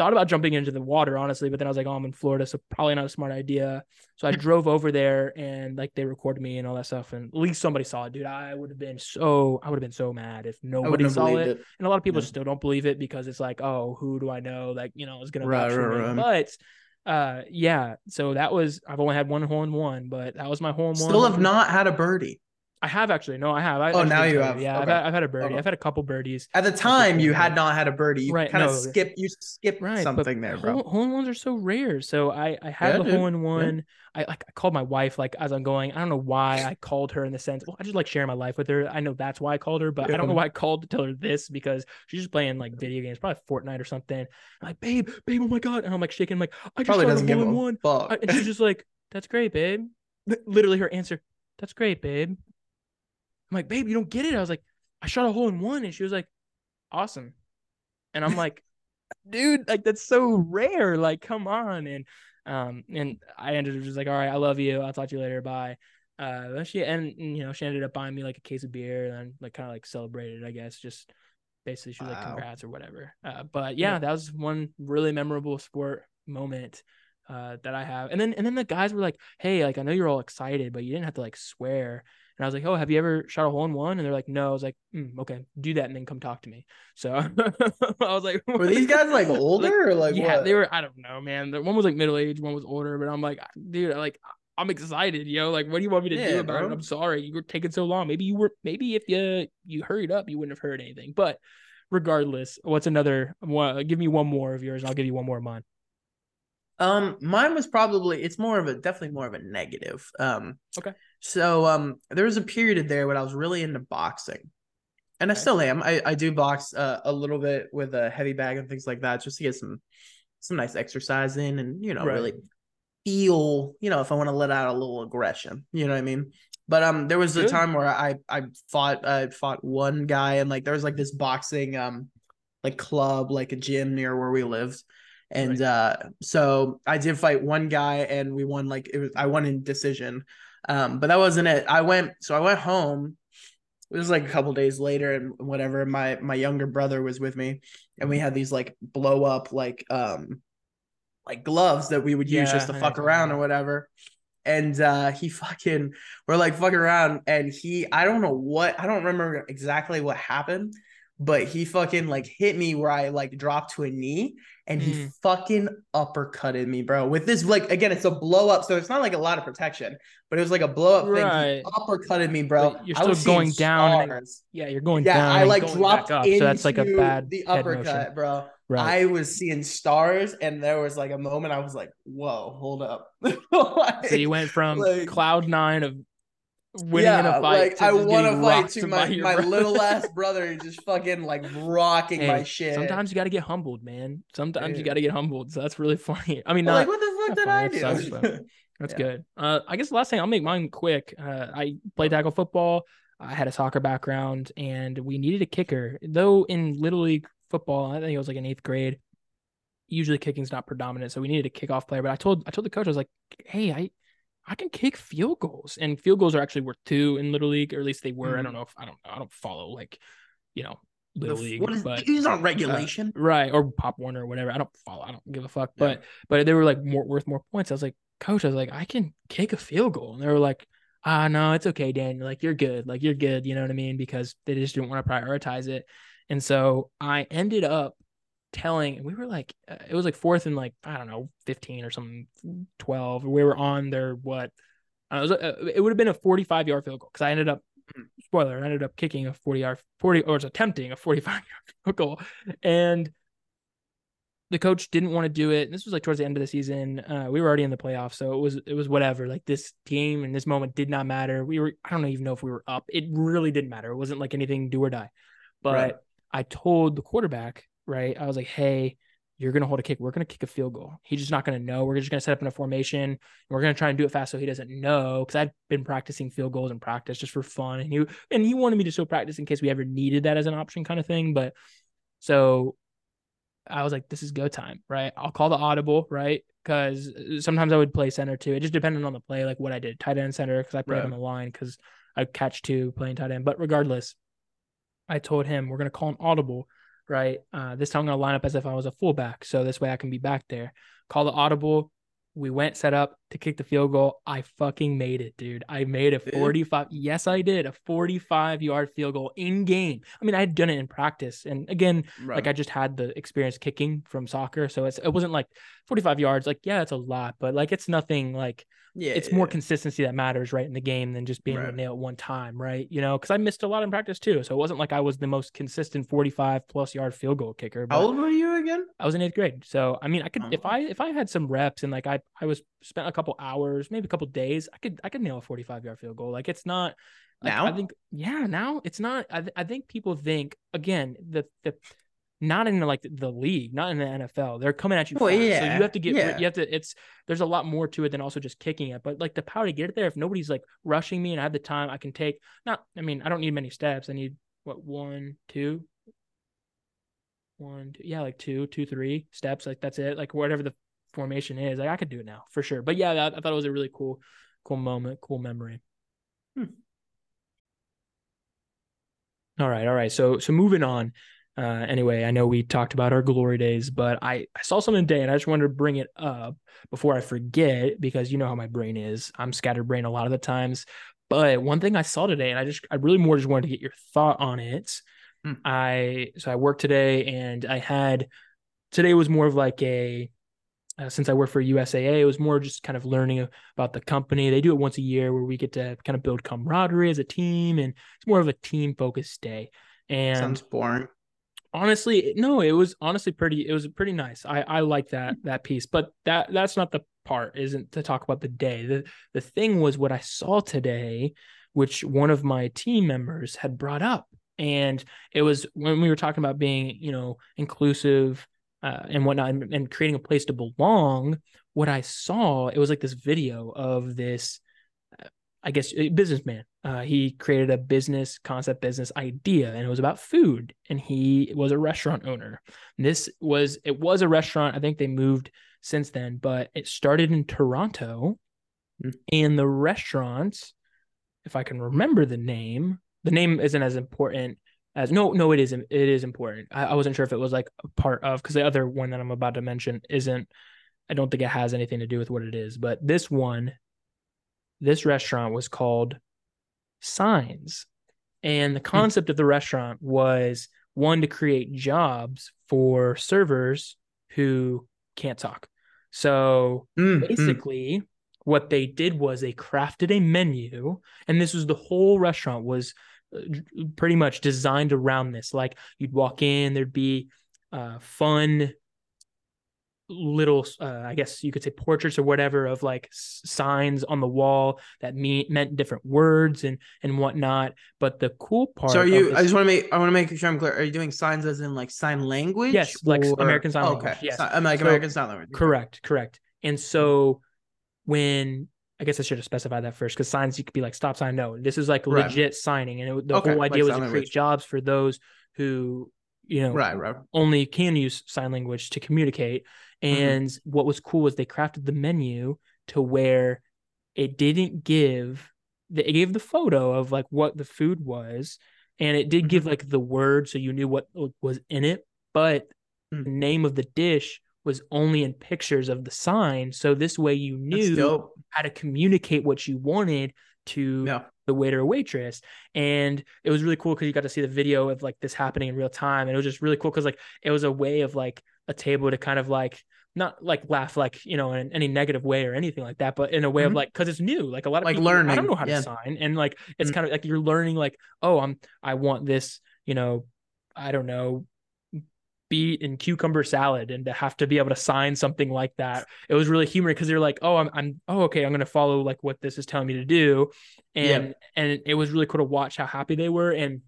Thought about jumping into the water, honestly, but then I was like, oh, I'm in Florida, so probably not a smart idea. So I <laughs> drove over there and like they recorded me and all that stuff. And at least somebody saw it, dude. I would have been so I would have been so mad if nobody saw it. it. And a lot of people yeah. still don't believe it because it's like, oh, who do I know? Like, you know, is gonna right, right, right. But uh yeah, so that was I've only had one hole in one, but that was my hole in one. Still have not had a birdie. I have actually. No, I have. I, oh, now you have. Yeah, okay. I've, had, I've had a birdie. Okay. I've had a couple birdies. At the time, you had not had a birdie. You right, kind of no, skip. You skip right, something there, bro. Hole, in ones are so rare. So I I had yeah, the dude. hole in one. Yeah. I like I called my wife like as I'm going. I don't know why I called her in the sense. Well, I just like sharing my life with her. I know that's why I called her, but yeah. I don't know why I called to tell her this because she's just playing like video games, probably Fortnite or something. I'm like, babe, babe, oh my god, and I'm like shaking, I'm like I just probably doesn't a hole in one, fuck. and she's just like, that's great, babe. <laughs> Literally, her answer, that's great, babe. I'm like, babe, you don't get it. I was like, I shot a hole in one. And she was like, awesome. And I'm like, <laughs> dude, like that's so rare. Like, come on. And um, and I ended up just like, all right, I love you. I'll talk to you later. Bye. Uh, she and you know she ended up buying me like a case of beer and like kind of like celebrated, I guess. Just basically she was wow. like, congrats or whatever. Uh, but yeah, yeah, that was one really memorable sport moment uh, that I have. And then and then the guys were like, "Hey, like I know you're all excited, but you didn't have to like swear." And I was like, "Oh, have you ever shot a hole in one?" And they're like, "No." I was like, mm, "Okay, do that and then come talk to me." So <laughs> I was like, "Were these guys like <laughs> older like, or like yeah?" What? They were. I don't know, man. The One was like middle age, one was older. But I'm like, dude, like I'm excited, yo. Like, what do you want me to yeah, do about bro. it? I'm sorry you were taking so long. Maybe you were. Maybe if you you hurried up, you wouldn't have heard anything. But regardless, what's another? One, give me one more of yours, I'll give you one more of mine. Um, mine was probably it's more of a definitely more of a negative. Um, okay. So um, there was a period there when I was really into boxing, and okay. I still am. I I do box uh, a little bit with a heavy bag and things like that, just to get some some nice exercise in, and you know right. really feel you know if I want to let out a little aggression. You know what I mean? But um, there was a time where I I fought I fought one guy, and like there was like this boxing um like club like a gym near where we lived and right. uh, so I did fight one guy and we won like it was I won in decision. Um, but that wasn't it. I went so I went home. It was like a couple days later and whatever. My my younger brother was with me and we had these like blow up like um like gloves that we would use yeah, just to fuck around or whatever. And uh he <laughs> fucking we're like fucking around and he I don't know what I don't remember exactly what happened, but he fucking like hit me where I like dropped to a knee and he Mm. fucking uppercutted me, bro. With this, like again, it's a blow up, so it's not like a lot of protection, but it was like a blow up Right. thing. He uppercutted me, bro. But you're I was still going down and. Yeah, you're going Yeah, down. I like dropped up, into so that's like a bad the uppercut, bro. Right. I was seeing stars, and there was like a moment I was like, "Whoa, hold up!" Like, <laughs> so you went from like- cloud nine of winning in a fight like I want to <laughs> fight to my, my brother. little <laughs> ass brother just fucking like rocking my shit. Sometimes you got to get humbled, man. Sometimes you got to get humbled. So that's really <laughs> funny. I mean, not like, what the fuck did funny, I do? sucks, That's Yeah. good. Uh, I guess the last thing I'll make mine quick. Uh, I played tackle football. I had a soccer background, and we needed a kicker. Though in little league football, I think it was like in eighth grade. Usually kicking's not predominant, so we needed a kickoff player. But I told I told the coach I was like, "Hey, I I can kick field goals, and field goals are actually worth two in little league, or at least they were. I don't know if I don't I don't follow like, you know, Mm-hmm. The little league, what is but these aren't uh, regulation? right or Pop Warner or whatever. I don't follow. I don't give a fuck. Yeah. But but they were like more worth more points. I was like, coach, I was like, I can kick a field goal, and they were like, ah, no, it's okay, Dan. Like you're good. Like you're good. You know what I mean? Because they just didn't want to prioritize it, and so I ended up telling. We were like, uh, it was like fourth and like I don't know, fifteen or something, twelve. We were on their what? I was, uh, it would have been a 45 yard field goal because I ended up, <clears throat> spoiler, I ended up kicking a 40 yard, 40 or was attempting a 45 <laughs> yard field goal. And the coach didn't want to do it. And this was like towards the end of the season. Uh, we were already in the playoffs, so it was it was whatever. Like this game and this moment did not matter. We were I don't even know if we were up. It really didn't matter. It wasn't like anything do or die. But Right. I told the quarterback, right? I was like, hey, you're gonna hold a kick. We're gonna kick a field goal. He's just not gonna know. We're just gonna set up in a formation. And we're gonna try and do it fast so he doesn't know. Because I'd been practicing field goals in practice just for fun, and he and he wanted me to still practice in case we ever needed that as an option, kind of thing. But so I was like, this is go time, right? I'll call the audible, right? Because uh, sometimes I would play center too. It just depended on the play, like what I did, tight end center, because I played Right. on the line because I catch two playing tight end. But regardless, I told him we're gonna call an audible, right? Uh, this time I'm gonna line up as if I was a fullback, so this way I can be back there. Call the audible. We went set up to kick the field goal. I fucking made it, dude. I made a Did? 45. Yes, I did. A 45 yard field goal in game. I mean, I had done it in practice. And again, like I just had the experience kicking from soccer. So it's, it wasn't like 45 yards. Like, yeah, it's a lot, but like it's nothing like yeah, it's yeah, more yeah. consistency that matters, right, in the game than just being able Right. to nail it one time, right? You know, because I missed a lot in practice too. So it wasn't like I was the most consistent 45 plus yard field goal kicker. How old were you again? I was in eighth grade. So I mean, I could oh. if Oh. I if I had some reps and like I I was spent a couple hours, maybe a couple days, I could I could nail a 45 yard field goal. Like it's not like, I think yeah, now it's not I, th- I think people think again the the not in like the league, not in the NFL. They're coming at you fast. So you have to get yeah. you have to it's there's a lot more to it than also just kicking it. But like the power to get it there, if nobody's like rushing me and I have the time, I can take not I mean, I don't need many steps. I need what one, two, one, two, yeah, like two, two, three steps. Like that's it. Like whatever the formation is, like I could do it now for sure. But yeah, that, I thought it was a really cool, cool moment, cool memory. Hmm. All right, all right. So so moving on. Uh, anyway, I know we talked about our glory days, but I, I saw something today and I just wanted to bring it up before I forget because you know how my brain is. I'm scatterbrained a lot of the times. But one thing I saw today, and I just I really more just wanted to get your thought on it. Hmm. I so I worked today and I had today was more of like a uh, since I work for USAA, it was more just kind of learning about the company. They do it once a year where we get to kind of build camaraderie as a team, and it's more of a team focused day. And Sounds boring. honestly no it was honestly pretty it was pretty nice i i like that <laughs> that piece but that that's not the part isn't to talk about the day the the thing was what i saw today which one of my team members had brought up and it was when we were talking about being you know inclusive uh, and whatnot and, and creating a place to belong what i saw it was like this video of this uh, i guess a businessman. Uh, he created a business concept business idea and it was about food and he was a restaurant owner. This was it was a restaurant. I think they moved since then but it started in toronto Hmm. and the restaurant if i can remember the name the name isn't as important as no no it isn't it is important i, I wasn't sure if it was like a part of because the other one that i'm about to mention isn't i don't think it has anything to do with what it is but this one this restaurant was called signs and the concept of the restaurant was one to create jobs for servers who can't talk. So Mm, mm. basically what they did was they crafted a menu and this was the whole restaurant was pretty much designed around this like you'd walk in there'd be uh fun little uh, i guess you could say portraits or whatever of like signs on the wall that mean meant different words and and whatnot but the cool part So are you? this- I just want to make. I want to make sure I'm clear. Are you doing signs as in like sign language? Yes, like American Sign Oh, Language, Okay. yes. I'm like So- American Sign Language. Correct, correct. And so when I guess I should have specified that first because signs you could be like stop sign no. This is like Right. legit signing, and it, the Okay, whole like idea was to create language. jobs for those who you know Right. Right. only can use sign language to communicate. Mm-hmm. And what was cool was they crafted the menu to where it didn't give it gave the photo of like what the food was, and it did Mm-hmm. give like the word so you knew what was in it, but Mm. the name of the dish was only in pictures of the sign. So this way you knew how to communicate what you wanted to Yeah. the waiter or waitress. And it was really cool because you got to see the video of like this happening in real time. And it was just really cool because like it was a way of like a table to kind of like not like laugh like you know in any negative way or anything like that, but in a way of Mhm. like because it's new. Like a lot of Like people, I don't know how to yeah. sign, and like it's Mhm. kind of like you're learning like oh I'm I want this you know I don't know beet and cucumber salad and to have to be able to sign something like that. It was really humorous because they're like oh I'm, I'm oh okay i'm gonna follow like what this is telling me to do. And and it was really cool to watch how happy they were. And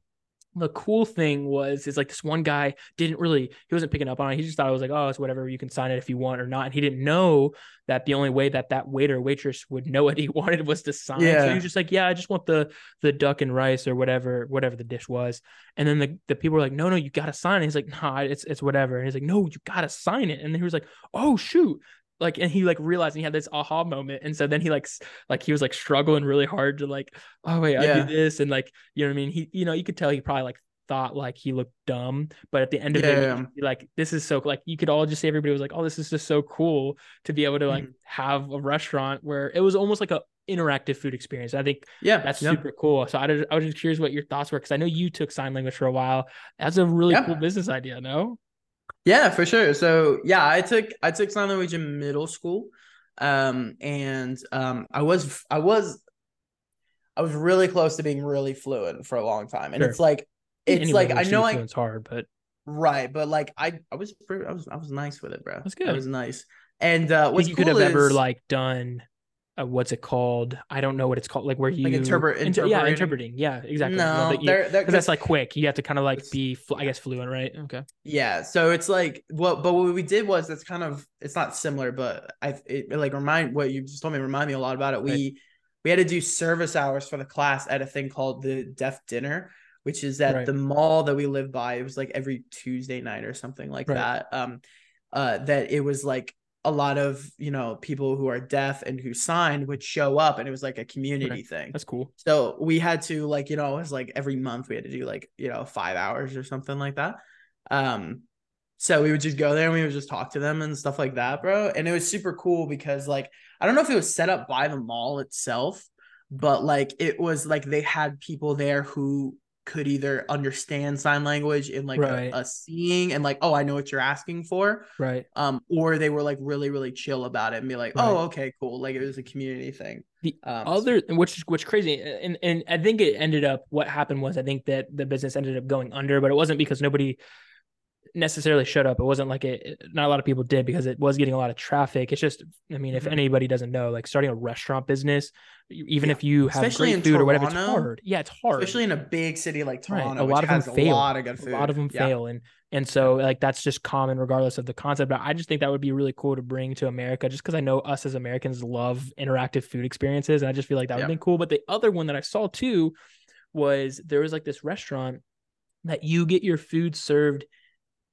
the cool thing was is like this one guy didn't really he wasn't picking up on it. He just thought it was like oh it's whatever you can sign it if you want or not. And he didn't know that the only way that that waiter waitress would know <laughs> what he wanted was to sign. So Yeah. he was just like yeah i just want the the duck and rice or whatever whatever the dish was. And then the, the people were like no no you gotta sign it. He's like nah it's it's whatever. And he's like no you gotta sign it. And then he was like oh shoot like and he like realized and he had this aha moment and so then he like like he was like struggling really hard to like oh wait i Yeah. do this and like you know what i mean he you know you could tell he probably like thought like he looked dumb but at the end of it Yeah. like this is so like you could all just say everybody was like oh this is just so cool to be able to like Mhm. have a restaurant where it was almost like a interactive food experience i think Yeah. that's yeah. super cool so I, just, I was just curious what your thoughts were because i know you took sign language for a while that's a really Yeah. cool business idea no Yeah, for sure. So yeah, I took I took sign language in middle school, um, and um, I was I was I was really close to being really fluent for a long time, and Sure. it's like it's Any like I know I fluent's hard but right, but like I I was pretty, I was I was nice with it, bro. That's good. I was nice, and uh, think you could cool have ever like done uh, what's it called i don't know what it's called like where you interpret- inter- yeah interpreting? yeah exactly Well, no, that you- they're, they're 'cause that's like quick. You have to kind of like be, fl- I guess, fluent, right? Okay. Yeah, so it's like what, but what we did was that's kind of it's not similar, but I it, it, like remind what you just told me remind me a lot about it. We Right. we had to do service hours for the class at a thing called the Deaf Dinner, which is at Right. the mall that we live by. It was like every Tuesday night or something like Right. that. Um, uh, that it was like a lot of you know people who are deaf and who signed would show up, and it was like a community thing. That's cool. So we had to like, you know, it was like every month we had to do like, you know, five hours or something like that. Um, so we would just go there and we would just talk to them and stuff like that, bro. And it was super cool because like I don't know if it was set up by the mall itself, but like it was like they had people there who could either understand sign language in like Right. a, a seeing and like, oh, I know what you're asking for. Right. Um, or they were like really, really chill about it and be like, Right. oh, okay, cool. Like it was a community thing. The Um, other, which which crazy, and and I think it ended up. What happened was I think that the business ended up going under, but it wasn't because nobody necessarily showed up. It wasn't like it. Not a lot of people did because it was getting a lot of traffic. It's just, I mean, if Mhm. anybody doesn't know, like starting a restaurant business, even Yeah. if you have Especially great food or whatever, it's hard. Yeah, it's hard. especially in a big city like Right. Toronto, A lot which of them has fail. a lot of good a lot of them Yeah. fail and and so like that's just common regardless of the concept but i just think that would be really cool to bring to america just because i know us as americans love interactive food experiences and i just feel like that would Yeah. been cool but the other one that i saw too was there was like this restaurant that you get your food served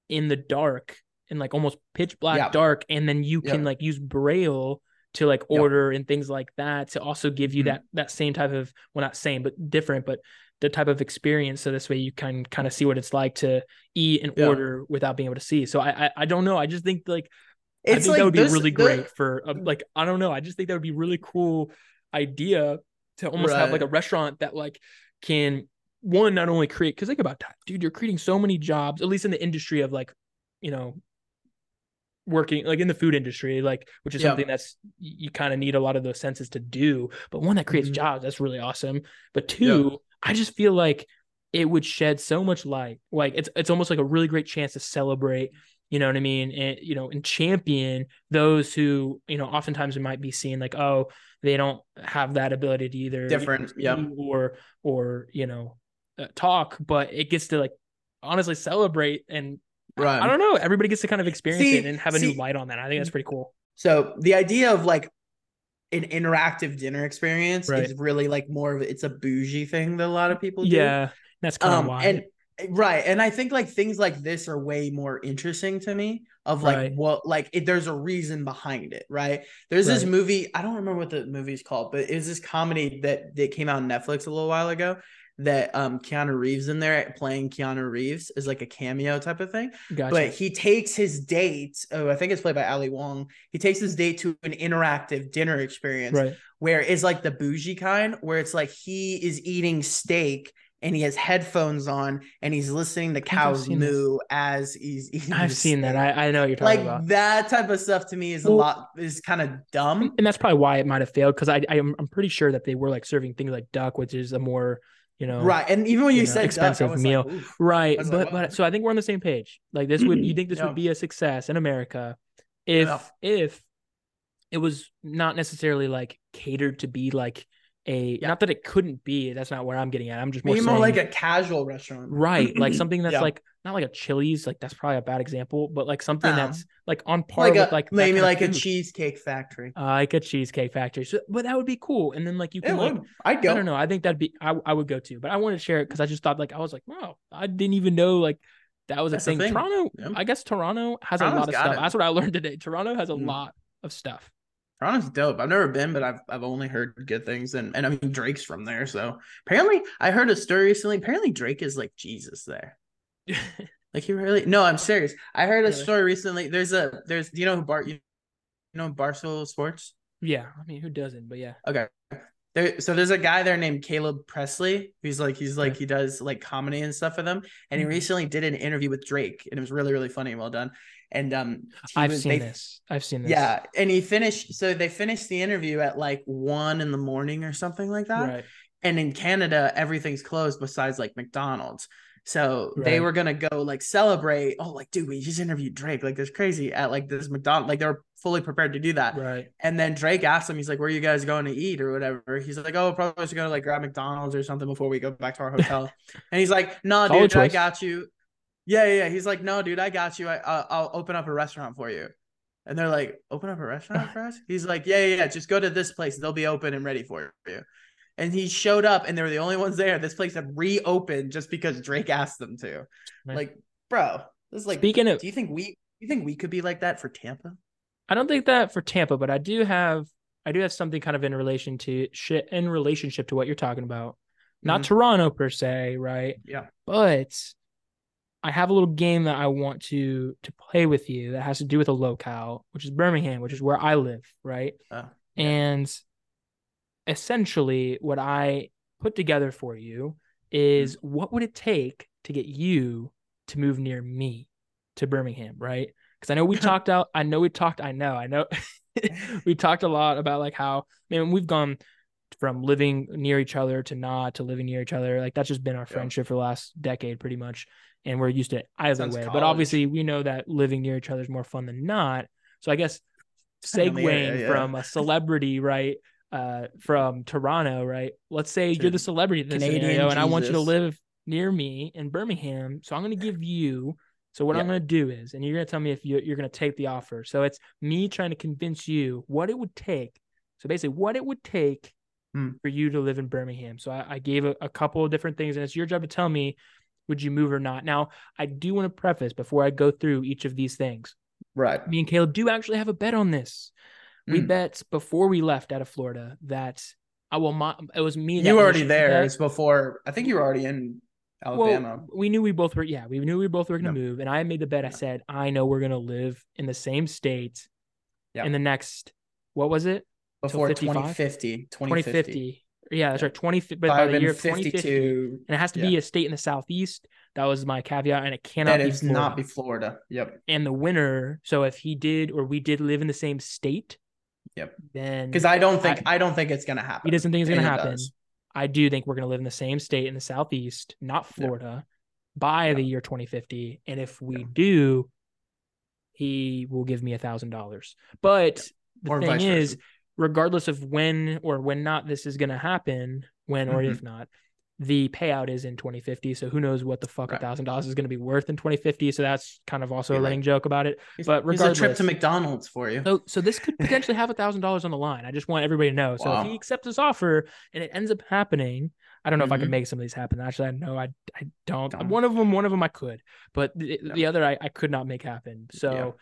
in the dark in like almost pitch black Yeah. dark and then you can Yep. like use braille to like order and things like that to also give you Mhm. that that same type of well not same but different but the type of experience so this way you can kind of see what it's like to eat and Yeah. order without being able to see so i i, I don't know i just think like i It's think like that would be those- really the- great for uh, like i don't know i just think that would be really cool idea to almost have like a restaurant that like can one not only create because think about that, dude. You're creating so many jobs, at least in the industry of like, you know, working like in the food industry, like which is Yeah. something that's you, kind of need a lot of those senses to do. But one that creates Mhm. jobs, that's really awesome. But two, I just feel like it would shed so much light. Like it's it's almost like a really great chance to celebrate. You know what I mean? And you know, and champion those who you know oftentimes it might be seen like oh they don't have that ability to either Different, yeah. or or you know talk, but it gets to like honestly celebrate and I- Right. I, don't know. Everybody gets to kind of experience See- it and have a new light on that. I think that's pretty cool. So the idea of like an interactive dinner experience Right. is really like more of it's a bougie thing that a lot of people do. Yeah, that's kind of Um why. and right. And I think like things like this are way more interesting to me of like Right. what like it, there's a reason behind it, right? There's this movie, I don't remember what the movie's called, but it was this comedy that that came out on Netflix a little while ago that um Keanu Reeves in there playing Keanu Reeves is like a cameo type of thing. gotcha. But he takes his date. Oh, I think it's played by Ali Wong. He takes his date to an interactive dinner experience right. where it's like the bougie kind, where it's like he is eating steak and he has headphones on and he's listening to cows seen this. moo as he's eating. I've seen that. I, I know what you're like talking about. that type of stuff to me is a lot is kind of dumb. and that's probably why it might have failed because I, I am I'm pretty sure that they were like serving things like duck, which is a more you know Right. And even when you, you know, said expensive duck, meal. Like, right. But like, but so I think we're on the same page. Like this would you mm-hmm. think this Yeah. would be a success in America if Yeah. if it was not necessarily like catered to be like a Yeah. not that it couldn't be. That's not where I'm getting at. I'm just more Maybe more saying, like a casual restaurant. right like <clears throat> something that's Yeah. like not like a Chili's like that's probably a bad example, but like something No. that's like on par Like with a like maybe like a food. cheesecake factory. Uh, like a cheesecake factory. So, but that would be cool. And then like you It can like would. I'd go. I don't know. I think that'd be I, I would go to, but I wanted to share it because I just thought like I was like, wow, I didn't even know like that was a thing. thing. Toronto, Yeah. I guess Toronto has a lot of stuff. it. That's what I learned today. Toronto has a Mm. lot of stuff. Toronto's dope. I've never been, but I've I've only heard good things, and and I mean Drake's from there, so apparently I heard a story recently. Apparently Drake is like Jesus there. <laughs> Like he really? No, I'm serious. I heard a story recently. There's a there's do you know who Bart you know Barstool Sports? yeah, I mean, who doesn't? But yeah, Okay. There, so there's a guy there named Caleb Pressley. He's like he's like he does like comedy and stuff for them. And he Mhm. recently did an interview with Drake, and it was really really funny and well done. And um, I've was- seen they- this. I've seen this. Yeah, and he finished. So they finished the interview at like one in the morning or something like that. right. And in Canada, everything's closed besides like McDonald's. So they were gonna go like celebrate. Oh, like dude, we just interviewed Drake. Like this crazy at like this McDonald's. Like they were fully prepared to do that. Right. And then Drake asked him, he's like, "Where are you guys going to eat or whatever?" He's like, "Oh, probably just gonna like grab McDonald's or something before we go back to our <laughs> hotel." and he's like, "No, Solid dude, I got you." Yeah, yeah, yeah. He's like, "No, dude, I got you. I, I'll, I'll open up a restaurant for you." And they're like, "Open up a restaurant <sighs> for us?" He's like, "Yeah, yeah, yeah. Just go to this place. They'll be open and ready for you." And he showed up, and they were the only ones there. This place had reopened just because Drake asked them to. Right. Like, bro, this is like. Speaking of, do you think we? Do you think we could be like that for Tampa? I don't think that for Tampa, but I do have I do have something kind of in relation to shit in relationship to what you're talking about. Not Mhm. Toronto per se, right? Yeah. But I have a little game that I want to to play with you that has to do with a locale, which is Birmingham, which is where I live, right? Oh, And essentially what I put together for you is Mm-hmm. what would it take to get you to move near me to Birmingham, right? Because I know we talked out, I know we talked, I know, I know <laughs> we talked a lot about like how man, we've gone from living near each other to not to living near each other. Like that's just been our Yeah. friendship for the last decade, pretty much. And we're used to it either way. But obviously, we know that living near each other is more fun than not. So I guess Depending on the segueing yeah. from a celebrity, right? Uh, from Toronto, right? Let's say you're the celebrity in this Canadian scenario, and I want you to live near me in Birmingham. So I'm going to give you. So what I'm going to do is, and you're going to tell me if you, you're going to take the offer. So it's me trying to convince you what it would take. So basically, what it would take Hmm. for you to live in Birmingham. So I, I gave a, a couple of different things, and it's your job to tell me would you move or not. Now, I do want to preface before I go through each of these things. Right. Me and Caleb do actually have a bet on this. We Mm. bet before we left out of Florida that I will. Mo- it was me. You were already there. It's before. I think you were already in Alabama. Well, we knew we both were. Yeah, we knew we both were going to Yeah. move, and I made the bet. I said, I know we're going to live in the same state Yeah. in the next. What was it? before 2050. 2050. 2050. Yeah, that's Yeah. right. Twenty by Five the year of 2050, 52. and it has to be a state in the southeast. That was my caveat, and it cannot That be Florida. not be Florida. Yep. and the winner. So if he did or we did live in the same state, Yep. then Because I don't think I, don't think it's gonna happen. he doesn't think it's going to And happen. I do think we're going to live in the same state in the southeast, not Yeah. Florida, by Yeah. the year 2050. And if we Yeah. do, he will give me a thousand dollars. But the Or thing is, regardless of when or when not this is going to happen, when or Mhm. if not, the payout is in 2050. So who knows what the fuck a thousand dollars is going to be worth in 2050. So that's kind of also Be a like- running joke about it. But here's a trip to McDonald's for you. So, so this could potentially have a thousand dollars on the line. I just want everybody to know. So if he Wow. accepts this offer and it ends up happening, I don't know if I can mm-hmm. make some of these happen. Actually, I know I, I don't. Don't. One of them, one of them I could, but the, No. the other I, I could not make happen. So,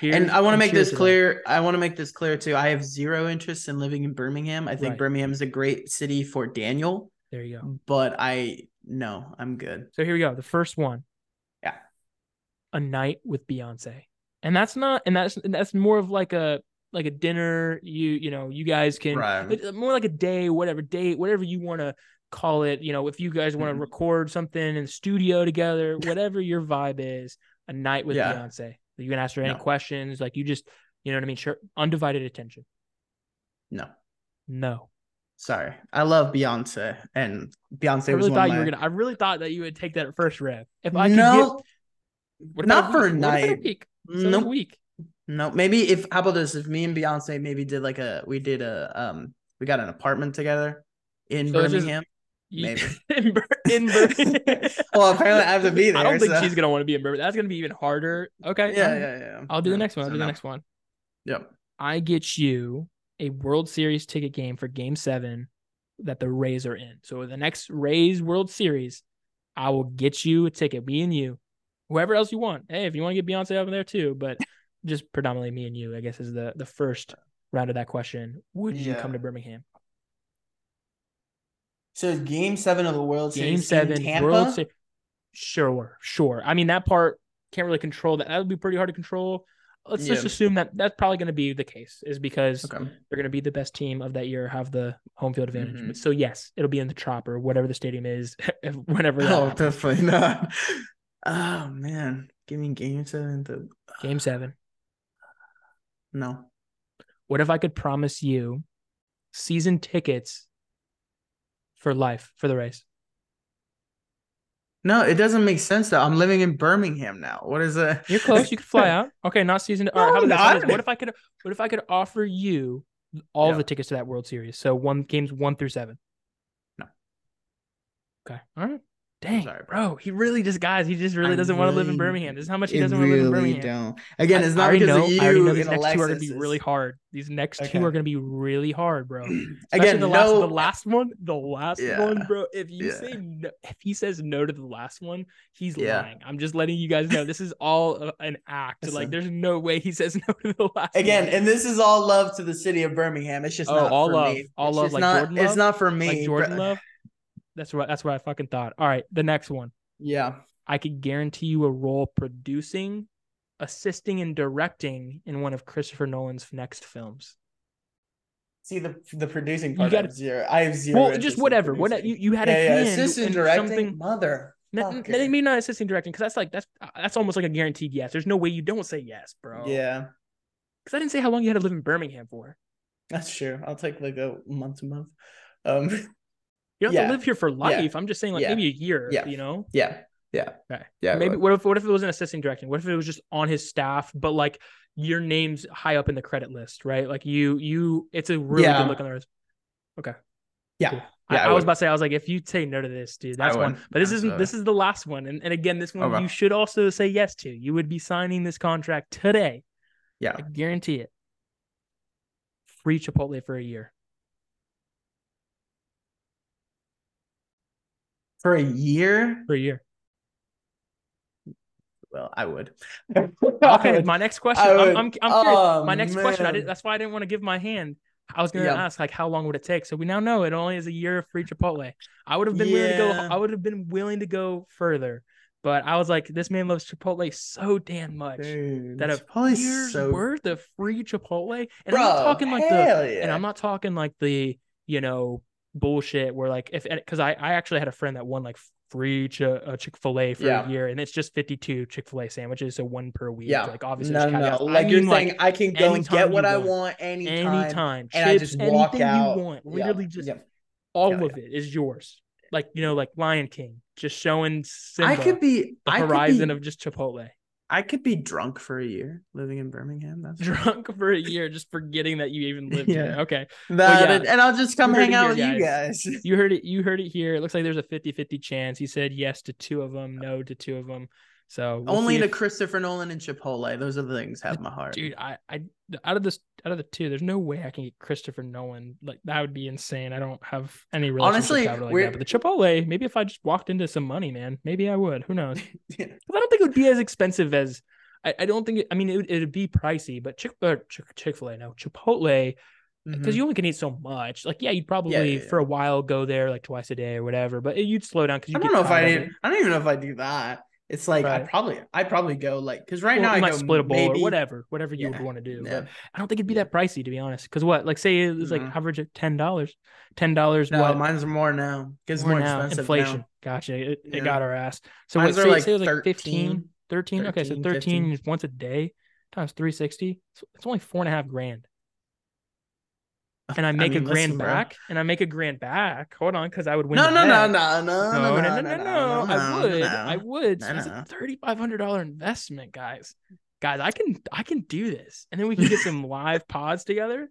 and here's- I want to make this clear. I want to make this clear too. I have zero interest in living in Birmingham. I think Right. Birmingham is a great city for Daniel, There you go. but I no, I'm good. So here we go. The first one. Yeah. A night with Beyonce. And that's not and that's and that's more of like a like a dinner. You you know, you guys can Right. more like a day, whatever date, whatever you want to call it. You know, if you guys want to Mhm. record something in the studio together, <laughs> whatever your vibe is, a night with Yeah. Beyonce. You can ask her any No. questions. Like you just, you know what I mean? Sure. Undivided attention. No, No. Sorry. I love Beyonce, and Beyonce I was really one thought you were gonna I really thought that you would take that at first rep. If I could no, get not for a week? What night. week? So a Nope. week. No, maybe if how about this? If me and Beyonce maybe did like a we did a um we got an apartment together in So just- Birmingham. Maybe. <laughs> in, Bir- in Bir- <laughs> well, apparently I have to be there. <laughs> I don't think so- she's gonna want to be in Birmingham. That's gonna be even harder. Okay. Yeah, yeah, yeah. I'll do the next one. I'll so do the no. next one. Yep. I get you a World Series ticket game for Game Seven that the Rays are in. So the next Rays World Series, I will get you a ticket. Me and you, whoever else you want. Hey, if you want to get Beyonce over there too, but <laughs> just predominantly me and you. I guess is the the first round of that question. Would you come to Birmingham? So it's game seven of the World Game Series Seven in Tampa. World Series. Sure, sure. I mean that part can't really control that. That would be pretty hard to control. Let's just assume that that's probably going to be the case, is because Okay. they're going to be the best team of that year, have the home field advantage. Mhm. So yes, it'll be in the Trop or whatever the stadium is, <laughs> whenever Oh, happens. definitely not. <laughs> Oh man, give me game seven. To... Game seven. <sighs> No. What if I could promise you season tickets for life for the Rays? No, it doesn't make sense though. I'm living in Birmingham now. What is it? You're close. You could fly out. <laughs> Okay, not season. All right, how No, about this? How about not. What if I could? What if I could offer you all the tickets to that World Series? So one games one through seven. No. Okay. All right. Dang, sorry, bro. bro. He really just guys. He just really I doesn't want to live in Birmingham. This is how much he doesn't want to live in Birmingham. don't. Again, it's not already because know, of you. I already know these next two are gonna be really hard. These next two are gonna be really hard, bro. <clears throat> Especially Again, the last, no. the last one, the last Yeah. one, bro. If you Yeah. say no, if he says no to the last one, he's Yeah. lying. I'm just letting you guys know this is all an act. Listen. Like, there's no way he says <laughs> no to the last. Again, one. and this is all love to the city of Birmingham. It's just Oh, not all for love. me. All It's love, like not, Jordan It's love? not for me. like Jordan bro- Love. That's what that's what I fucking thought. All right, the next one. Yeah. I could guarantee you a role producing, assisting, and directing in one of Christopher Nolan's next films. See the the producing part. I have zero. I have zero. Well, just whatever. What you, you had yeah, a yeah. hand Assistant directing, something. mother. N- n- maybe not assisting directing because that's like that's that's almost like a guaranteed yes. There's no way you don't say yes, bro. Yeah, Because I didn't say how long you had to live in Birmingham for. that's true. I'll take like a month to month. Um. <laughs> You don't have Yeah. to live here for life. I'm just saying like Yeah. maybe a year. Yeah. You know. Yeah. Yeah. Okay. Yeah. maybe what if what if it wasn't assisting directing? What if it was just on his staff, but like your name's high up in the credit list, right? Like you you it's a really Yeah. good look on the resume. Yeah. Cool. Yeah, I, I I was about to say, I was like, if you say no to this, dude, that's one. But this isn't this is the last one. And, and again, this one Okay. you should also say yes to. You would be signing this contract today. Yeah. I guarantee it. Free Chipotle for a year. For a year. For a year. Well, I would. <laughs> Okay, my next question. I I'm, I'm, I'm curious. Oh, my next question. I didn't. That's why I didn't want to give my hand. I was gonna Yeah. ask like how long would it take? So we now know it only is a year of free Chipotle. I would have been willing to go. I would have been willing to go further, but I was like, this man loves Chipotle so damn much Dude, that a Chipotle's year's so worth of free Chipotle, and Bro, I'm not talking like the, hell and. I'm not talking like the, you know, bullshit where like if because I I actually had a friend that won like free ch- uh, Chick Fil A for Yeah. a year, and it's just fifty two Chick Fil A sandwiches, so one per week. Yeah. like obviously No, no. I Like you're mean, saying, I can go and get what I want. want anytime, anytime, and I chips, just walk anything out. you want, Yeah, literally just yeah. all Yeah, of it is yours. Like you know, like Lion King, just showing Simba I could be. the I horizon be, of just Chipotle. I could be drunk for a year living in Birmingham. That's Drunk for a year, just forgetting that you even lived Yeah. here. Okay. that, yeah. and I'll just come You hang out here, with you guys. <laughs> You heard it. You heard it here. It looks like there's a 50-50 chance. He said yes to two of them, uh, no to two of them. So we'll Only to if- Christopher Nolan and Chipotle. Those are the things have my heart. dude. I, I, out of this, out of the two, there's no way I can get Christopher Nolan. Like that would be insane. I don't have any relationship Honestly, like we're- that. But the Chipotle, maybe if I just walked into some money, man, maybe I would. Who knows? <laughs> Yeah. 'Cause I don't think it would be as expensive as. I, I don't think. It, I mean, it would, be pricey, but Chick Chick Fil A, no Chipotle, because Mhm. you only can eat so much. Like, yeah, you'd probably yeah, for a while go there like twice a day or whatever, but you'd slow down because you I don't know if I tired of did. it. I don't even know if I do that. It's like I probably I probably go like because right Well, now I might go split a bowl maybe, or whatever, whatever you Yeah, would want to do. yeah. I don't think it'd be that pricey to be honest. Because what, like, say it was like mm-hmm. average of ten dollars, ten dollars. No, what mine's more now. It's more more, now? expensive Inflation. now. Gotcha. It, Yeah. it got our ass. So Mine's what, say, like say it was like 15, 13, 13? Okay, so 13, 13 15. once a day times three sixty. So it's only four and a half grand. <laughs> And I make mean, a grand listen, bro. back, and I make a grand back. Hold on, because I would win. No, no, no, bet. no, no, No, no, no, no, no. I would. no. I would. So No, it's a thirty-five hundred dollar investment, guys. Guys, I can I can do this. And then we can get some <laughs> live pods together.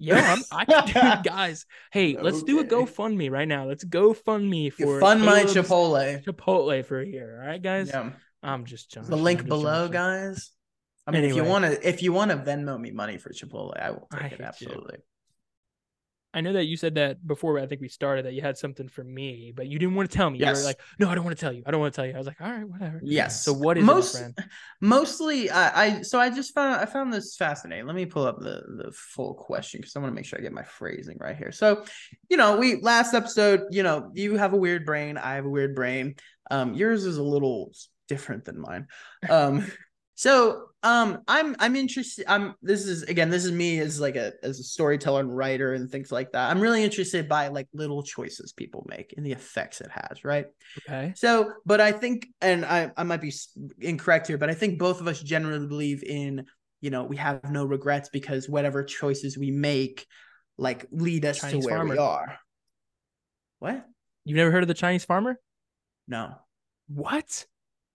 Yo, I'm, I can do <laughs> guys. Hey, let's do a GoFundMe right now. Let's GoFundMe for Fund my Chipotle. Chipotle for a year. All right, guys. Yeah. I'm just John. The link below, guys. I mean, if you want to, if you want to Venmo me money for Chipotle, I will I take hate it you. I know that you said that before I think we started that you had something for me, but you didn't want to tell me. You were like, no, I don't want to tell you. I don't want to tell you. I was like, all right, whatever. Yes. So what is it, most friend? mostly I, I so I just found I found this fascinating. Let me pull up the the full question because I want to make sure I get my phrasing right here. So, you know, we last episode, you know, you have a weird brain, I have a weird brain. Um, yours is a little different than mine. Um, <laughs> so um, I'm I'm interested. I'm this is again, this is me as like a as a storyteller and writer and things like that. I'm really interested by like little choices people make and the effects it has, right? Okay. So, but I think, and I, I might be incorrect here, but I think both of us generally believe in, you know, we have no regrets because whatever choices we make, like, lead us Chinese to where we are. What? You've never heard of the Chinese farmer? No. What?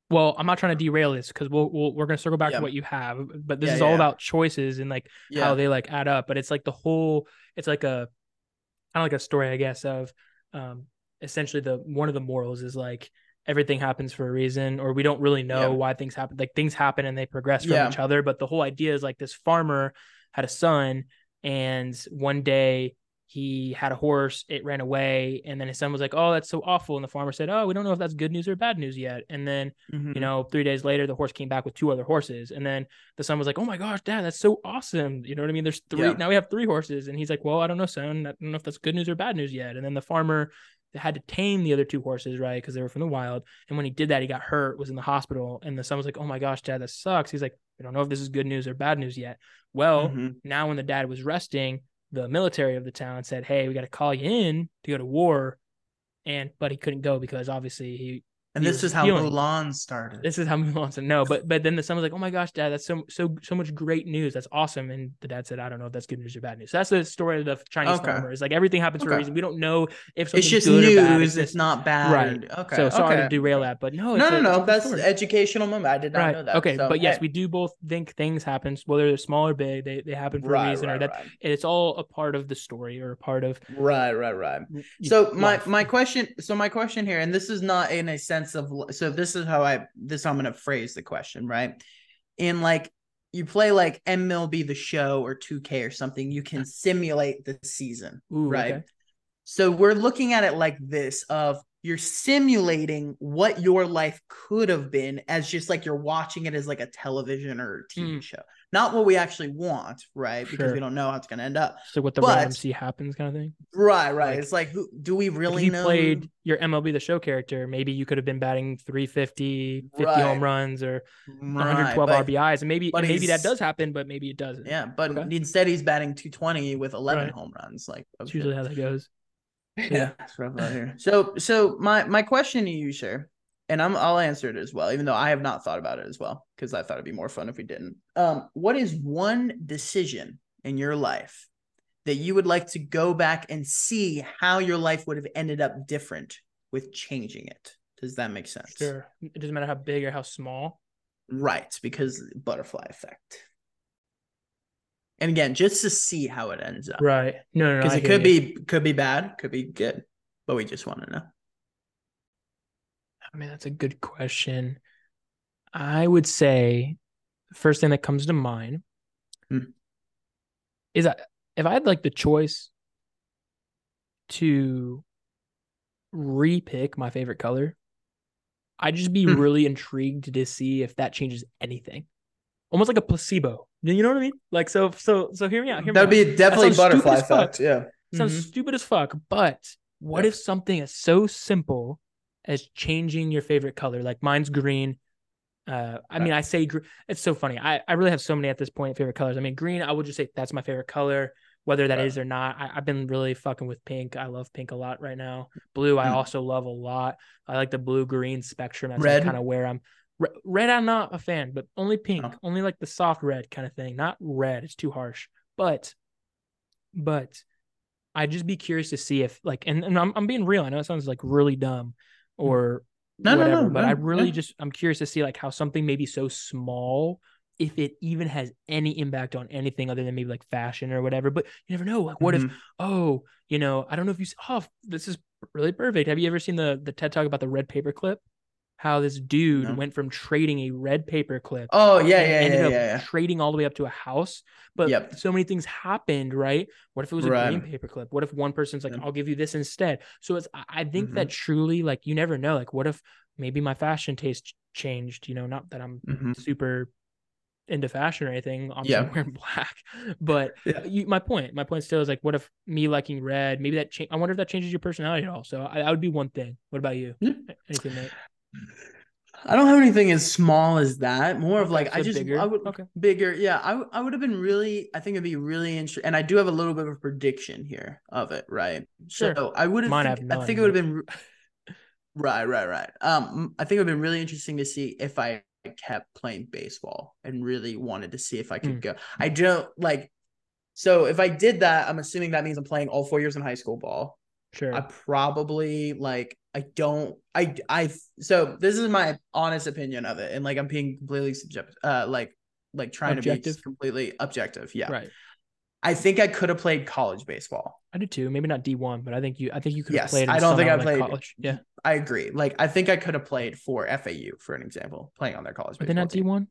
Well, I'm not trying to derail this because we'll, we'll we're gonna circle back Yeah. to what you have, but this Yeah, is all about choices and like how they like add up. But it's like the whole. It's like a kind of like a story, I guess, of um essentially the one of the morals is like everything happens for a reason, or we don't really know Yeah. why things happen. Like things happen and they progress from Yeah. each other. But the whole idea is like this farmer had a son, and one day he had a horse, it ran away, and then his son was like, "Oh, that's so awful," and the farmer said, "Oh, we don't know if that's good news or bad news yet." And then Mhm. you know, three days later, the horse came back with two other horses. And then the son was like, Oh my gosh, dad, that's so awesome. You know what I mean? There's three, Yeah. now we have three horses. And he's like, Well, I don't know, son. I don't know if that's good news or bad news yet. And then the farmer had to tame the other two horses, right? Because they were from the wild. And when he did that, he got hurt, was in the hospital. And the son was like, Oh my gosh, dad, that sucks. He's like, I don't know if this is good news or bad news yet. Well, Mhm. now when the dad was resting, the military of the town said, Hey, we got to call you in to go to war. And but he couldn't go because obviously he and this is how healing. Mulan started. this is how Mulan said no. But but then the son was like, "Oh my gosh, dad, that's so so so much great news. That's awesome." And the dad said, "I don't know if that's good news or bad news." So that's the story of the Chinese Okay. farmer. It's like everything happens for a reason. We don't know if it's just good or bad. news. It's It's not bad. Right. Okay. So sorry okay. to derail that, but no, No, it's no, a- no. That's story. educational moment. I did not right. know that. Okay, So, but yes, hey, we do both think things happen, whether they're small or big. They they happen for a reason, right, or that right. it's all a part of the story or a part of Right, right, right. So my life. my question, so my question here, and this is not in a sense of, so this is how I this is how I'm gonna phrase the question, right? In like you play like MLB the Show or 2K or something, you can simulate the season, Ooh, right? okay. So we're looking at it like this: of you're simulating what your life could have been as just like you're watching it as like a television or a TV Mm. show, not what we actually want, right? Because Sure. we don't know how it's gonna end up. So what the But- random see happens kind of thing. Right, right. Like- it's like, who do we really if you know? played your MLB the Show character, maybe you could have been batting 350, 50 Right. home runs or Right, 112 but- RBIs, and maybe and maybe that does happen, but maybe it doesn't. Yeah, but Okay. instead he's batting 220 with 11 Right. home runs. Like That's usually how that goes. Yeah, rough out here. So, so my my question to you, sir, and I'm I'll answer it as well, even though I have not thought about it as well because I thought it'd be more fun if we didn't. Um, what is one decision in your life that you would like to go back and see how your life would have ended up different with changing it? Does that make sense? Sure. It doesn't matter how big or how small. Right, because butterfly effect. And again, just to see how it ends up. Right. No, no, no. Because it could you. be could be bad, could be good, but we just want to know. I mean, that's a good question. I would say the first thing that comes to mind Hmm. is that if I had like the choice to repick my favorite color, I'd just be Hmm. really intrigued to see if that changes anything. Almost like a placebo. You know what I mean? Like so so so hear me out. Hear That'd be definitely stupid butterfly effect. Yeah. sounds Mhm. stupid as fuck, but what Yeah. if something is so simple as changing your favorite color? Like mine's green. Uh, I mean, I say it's so funny. I, I really have so many at this point favorite colors. I mean, green, I would just say that's my favorite color, whether that is Right. or not. I, I've been really fucking with pink. I love pink a lot right now. Blue, I Hmm. also love a lot. I like the blue green spectrum. That's Red? kind of where I'm. Re- Red, I'm not a fan, but only pink, Oh. only like the soft red kind of thing. Not red; it's too harsh. But, but I'd just be curious to see if like, and, and I'm I'm being real. I know it sounds like really dumb or. No, whatever, no, but no, I really yeah. just I'm curious to see like how something maybe so small, if it even has any impact on anything other than maybe like fashion or whatever. But you never know. Like, what if Mhm. oh, you know, I don't know if you oh this is really perfect. Have you ever seen the the TED talk about the red paper clip? How this dude No. went from trading a red paper clip Oh yeah, yeah, ended yeah, up yeah, yeah. trading all the way up to a house. But Yep. so many things happened, right? What if it was a green Right. paperclip? What if one person's like, Yeah. I'll give you this instead? So it's I- think that truly like you never know. Like, what if maybe my fashion taste changed? You know, not that I'm Mhm. super into fashion or anything. I'm Yeah. <laughs> wearing black, but <laughs> Yeah. you, my point, my point still is like, what if me liking red? Maybe that change. I wonder if that changes your personality at all. So I, that would be one thing. What about you? Yeah. Anything that I don't have anything as small as that. More of like I just bigger. I would Okay. bigger. Yeah, I I would have been really. I think it'd be really interesting. And I do have a little bit of a prediction here of it, right? Sure. So I would have. I think, have I think none, it would have been. Right, right, right. Um, I think it would have been really interesting to see if I kept playing baseball and really wanted to see if I could Mm. go. I don't like. So if I did that, I'm assuming that means I'm playing all four years in high school ball. sure. I probably like I don't I I so this is my honest opinion of it and like I'm being completely subjective uh like like trying to Objective? be completely objective yeah Right. I think I could have played college baseball I do too. Maybe not D one, but I think you. I think you could have Yes, played. I don't think I played- college. Yeah, I agree like I think I could have played for FAU for an example playing on their college but they're not D team. one.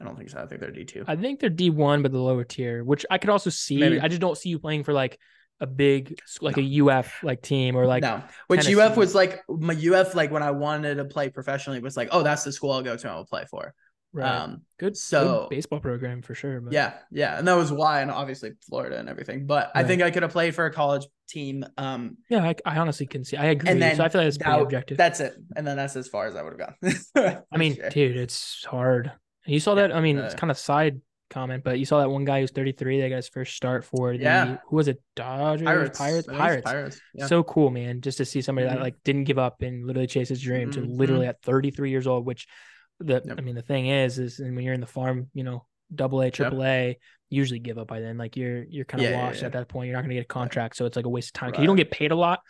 I don't think so I think they're D2 I think they're D one, but the lower tier, which I could also see. Maybe. I just don't see you playing for like a big, like a UF like team or like. no which Tennessee. UF was like my UF like when I wanted to play professionally was like oh that's the school I'll go to and I'll play for Right. um good. so- good baseball program for sure. But Yeah, yeah, and that was why, and obviously Florida and everything. But I think I could have played for a college team. Um, yeah, I, I honestly can see. I agree. and then so I feel like it's pretty that- objective. That's it, and then that's as far as I would have gone. <laughs> I mean, Sure. dude, it's hard. You saw Yeah, that. I mean, it's uh, kind of side comment, but you saw that one guy who's 33 that got his first start for the Yeah. who was it? Dodgers, Pirates, Pirates, I think it's Pirates. Pirates. Yeah. So cool, man. Just to see somebody that Mhm. like didn't give up and literally chase his dream to Mhm. literally at 33 years old, which the Yep. I mean the thing is is and when you're in the farm, you know, double A, triple A, usually give up by then. Like you're you're kind of Yeah, washed at that point. You're not gonna get a contract, so it's like a waste of time. 'Cause you don't get paid a lot.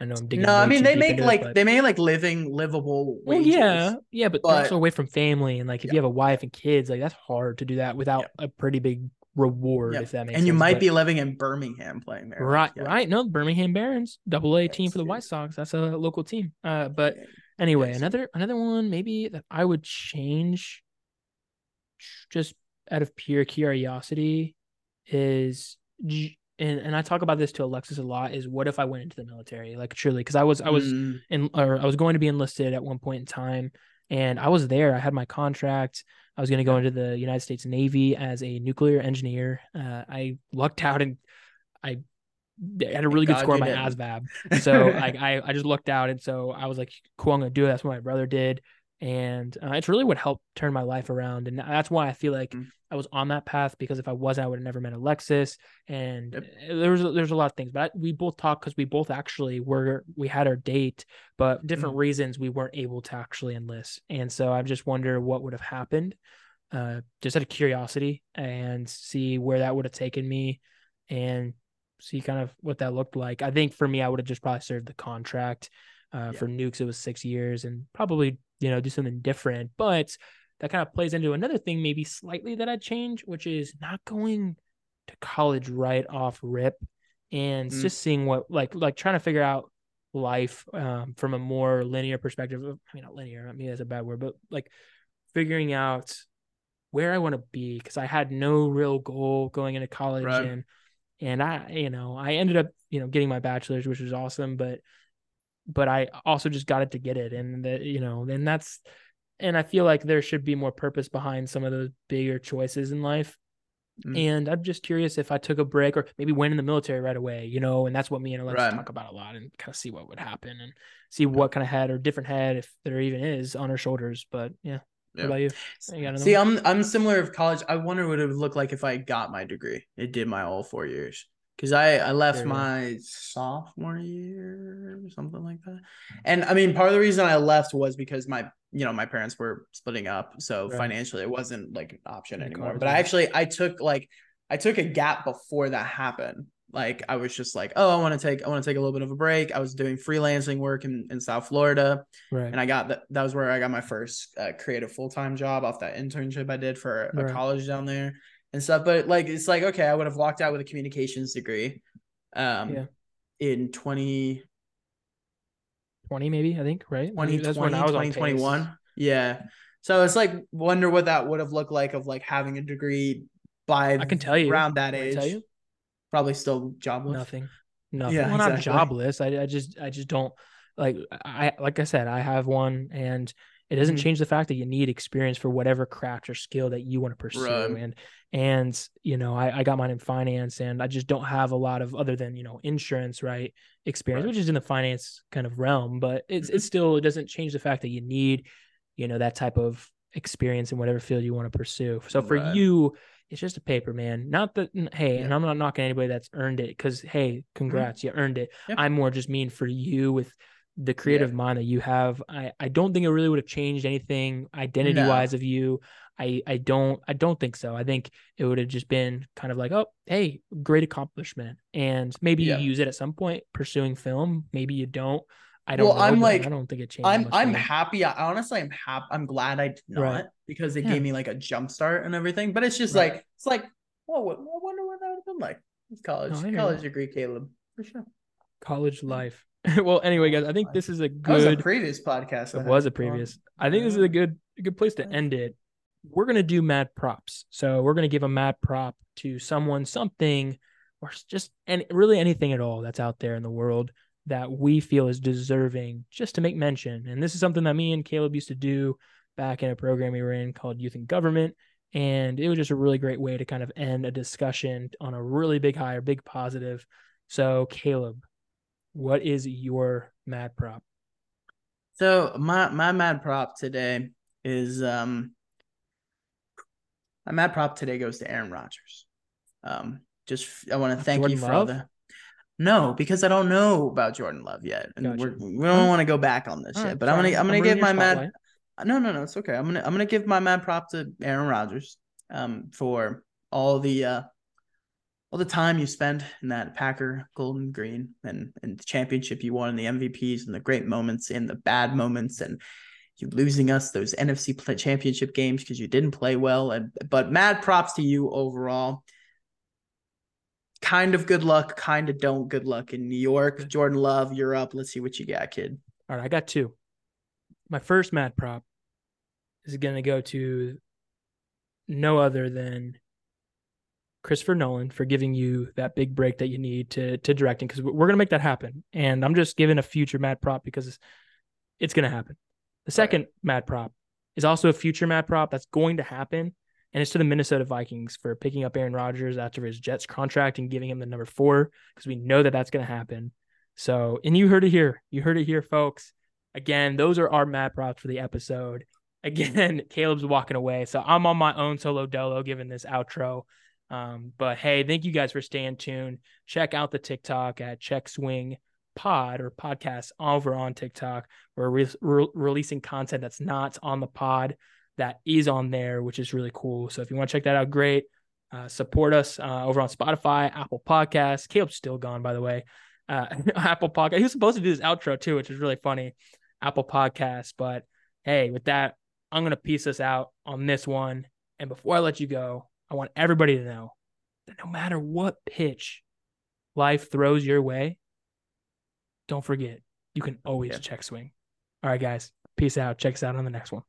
I know I'm digging. no, I mean they make it, like but- they make like living livable well, wages. yeah, yeah, but, but- also away from family, and like if Yeah. you have a wife and kids, like that's hard to do that without a pretty big reward, Yeah. if that makes and you might But- be living in Birmingham playing there. right, Yeah. right. No, Birmingham Barons, double A team for the. White Sox. That's a local team. Uh, but Yeah. anyway, Yes. another another one maybe that I would change, just out of pure curiosity, is and and I talk about this to Alexis a lot. Is what if I went into the military? Like truly, because I was I was Mm, in or I was going to be enlisted at one point in time and I was there. I had my contract. I was going to go into the United States Navy as a nuclear engineer. Uh, I lucked out and I had a really good God score on my didn't. ASVAB. <laughs> So like I, I just lucked out and so I was like, cool, I'm gonna do it. That's what my brother did. And uh, it's really what helped turn my life around and that's why i feel like Mm. i was on that path because if i wasn't i would have never met alexis and Yep. uh, there was there's a lot of things but we both talked because we both actually were we had our date but different Mm. reasons we weren't able to actually enlist and so i just wonder what would have happened uh just out of curiosity and see where that would have taken me and see kind of what that looked like i think for me i would have just probably served the contract uh, Yeah. For nukes, it was six years and probably, you know, do something different. But that kind of plays into another thing, maybe slightly that I'd change, which is not going to college right off rip and Mm. just seeing what, like, like trying to figure out life um, from a more linear perspective. I mean, not linear, I mean, that's a bad word, but like figuring out where I want to be because I had no real goal going into college Right. and and I you know I ended up you know getting my bachelor's which was awesome but but I also just got it to get it and that you know and that's and I feel like there should be more purpose behind some of those bigger choices in life Mm. and I'm just curious if I took a break or maybe went in the military right away you know and that's what me and Alexa Right. talk about a lot and kind of see what would happen and see what kind of head or different head if there even is on our shoulders but yeah, Yeah. what about you You got another See, one? I'm I'm similar of college. I wonder what it would look like if I got my degree. It did my all four years because I I left my sophomore year or something like that. And I mean, part of the reason I left was because my you know my parents were splitting up, so Right. financially it wasn't like an option anymore. But I actually I took like I took a gap before that happened. Like I was just like, oh, I want to take I want to take a little bit of a break. I was doing freelancing work in, in South Florida right and I got that. That was where I got my first uh, creative full time job off that internship I did for a Right. college down there and stuff. But like, it's like okay, I would have walked out with a communications degree, um, Yeah. in 20, 20 maybe I think right Maybe 2020, that's when I was on pace. 2021. Yeah. So it's like wonder what that would have looked like of like having a degree by I can tell you around that age. tell you Probably still jobless. nothing nothing Yeah, well not jobless I, I just i just don't like i like i said i have one and it doesn't Mhm. change the fact that you need experience for whatever craft or skill that you want to pursue Right. and and you know I, I got mine in finance and i just don't have a lot of other than you know insurance right experience Right. which is in the finance kind of realm but it's Mhm. it's still it doesn't change the fact that you need you know that type of experience in whatever field you want to pursue so for Right. you it's just a paper man not that hey Yeah. and i'm not knocking anybody that's earned it because hey congrats you earned it Yeah. i'm more just mean for you with the creative mind that you have i i don't think it really would have changed anything identity wise of you i i don't i don't think so i think it would have just been kind of like oh hey great accomplishment and maybe Yeah. you use it at some point pursuing film maybe you don't i don't Well, know, I'm like- i don't think it changed I'm I'm happy. I, honestly, I'm happy. I'm glad I did not Right. because it Yeah. gave me like a jump start and everything. But it's just Right. like it's like, well, what, I wonder what that would have been like. It's college, No, college degree, Caleb, for sure. college life <laughs> well anyway guys i think this is a was a good previous podcast. It was a previous. I think this is a good a good place to end it. We're gonna do mad props. So we're gonna give a mad prop to someone, something, or just and really anything at all that's out there in the world that we feel is deserving just to make mention. And this is something that me and Caleb used to do back in a program we were in called Youth and Government. And it was just a really great way to kind of end a discussion on a really big high or big positive. So Caleb, what is your mad prop? So my my mad prop today is um my mad prop today goes to Aaron Rodgers. Um, just I want to thank Jordan you for Love? all the. No, because I don't know about Jordan Love yet, and Gotcha. we're, we don't want to go back on this All yet. right, but I'm gonna I'm gonna give my mad. No, no, no, it's okay. I'm gonna I'm gonna give my mad prop to Aaron Rodgers, um, for all the uh, all the time you spend in that Packer Golden Green and and the championship you won and the MVPs and the great moments and the bad moments and you losing us those NFC championship games because you didn't play well. And but mad props to you overall. Kind of good luck, kind of don't good luck in New York. Jordan Love, you're up. Let's see what you got, kid. All right, I got two. My first mad prop is going to go to no other than Christopher Nolan for giving you that big break that you need to to directing because we're going to make that happen. And I'm just giving a future mad prop because it's, it's going to happen. The second mad prop is also a future mad prop that's going to happen. And it's to the Minnesota Vikings for picking up Aaron Rodgers after his Jets contract and giving him the number four because we know that that's going to happen. So, and you heard it here. You heard it here, folks. Again, those are our mad props for the episode. <laughs> Again, Caleb's walking away. So I'm on my own solo dolo giving this outro. Um, but hey, thank you guys for staying tuned. Check out the TikTok at Check Swing Pod or podcast over on TikTok. We're re- re- releasing content that's not on the pod that is on there, which is really cool. So if you want to check that out, great. Uh, support us uh, over on Spotify, Apple Podcasts. Caleb's still gone, by the way. Uh, <laughs> Apple Podcast. He was supposed to do this outro too, which is really funny. Apple Podcasts. But hey, with that, I'm going to piece us out on this one. And before I let you go, I want everybody to know that no matter what pitch life throws your way, don't forget, you can always Yeah. check swing. All right, guys. Peace out. Check us out on the next one.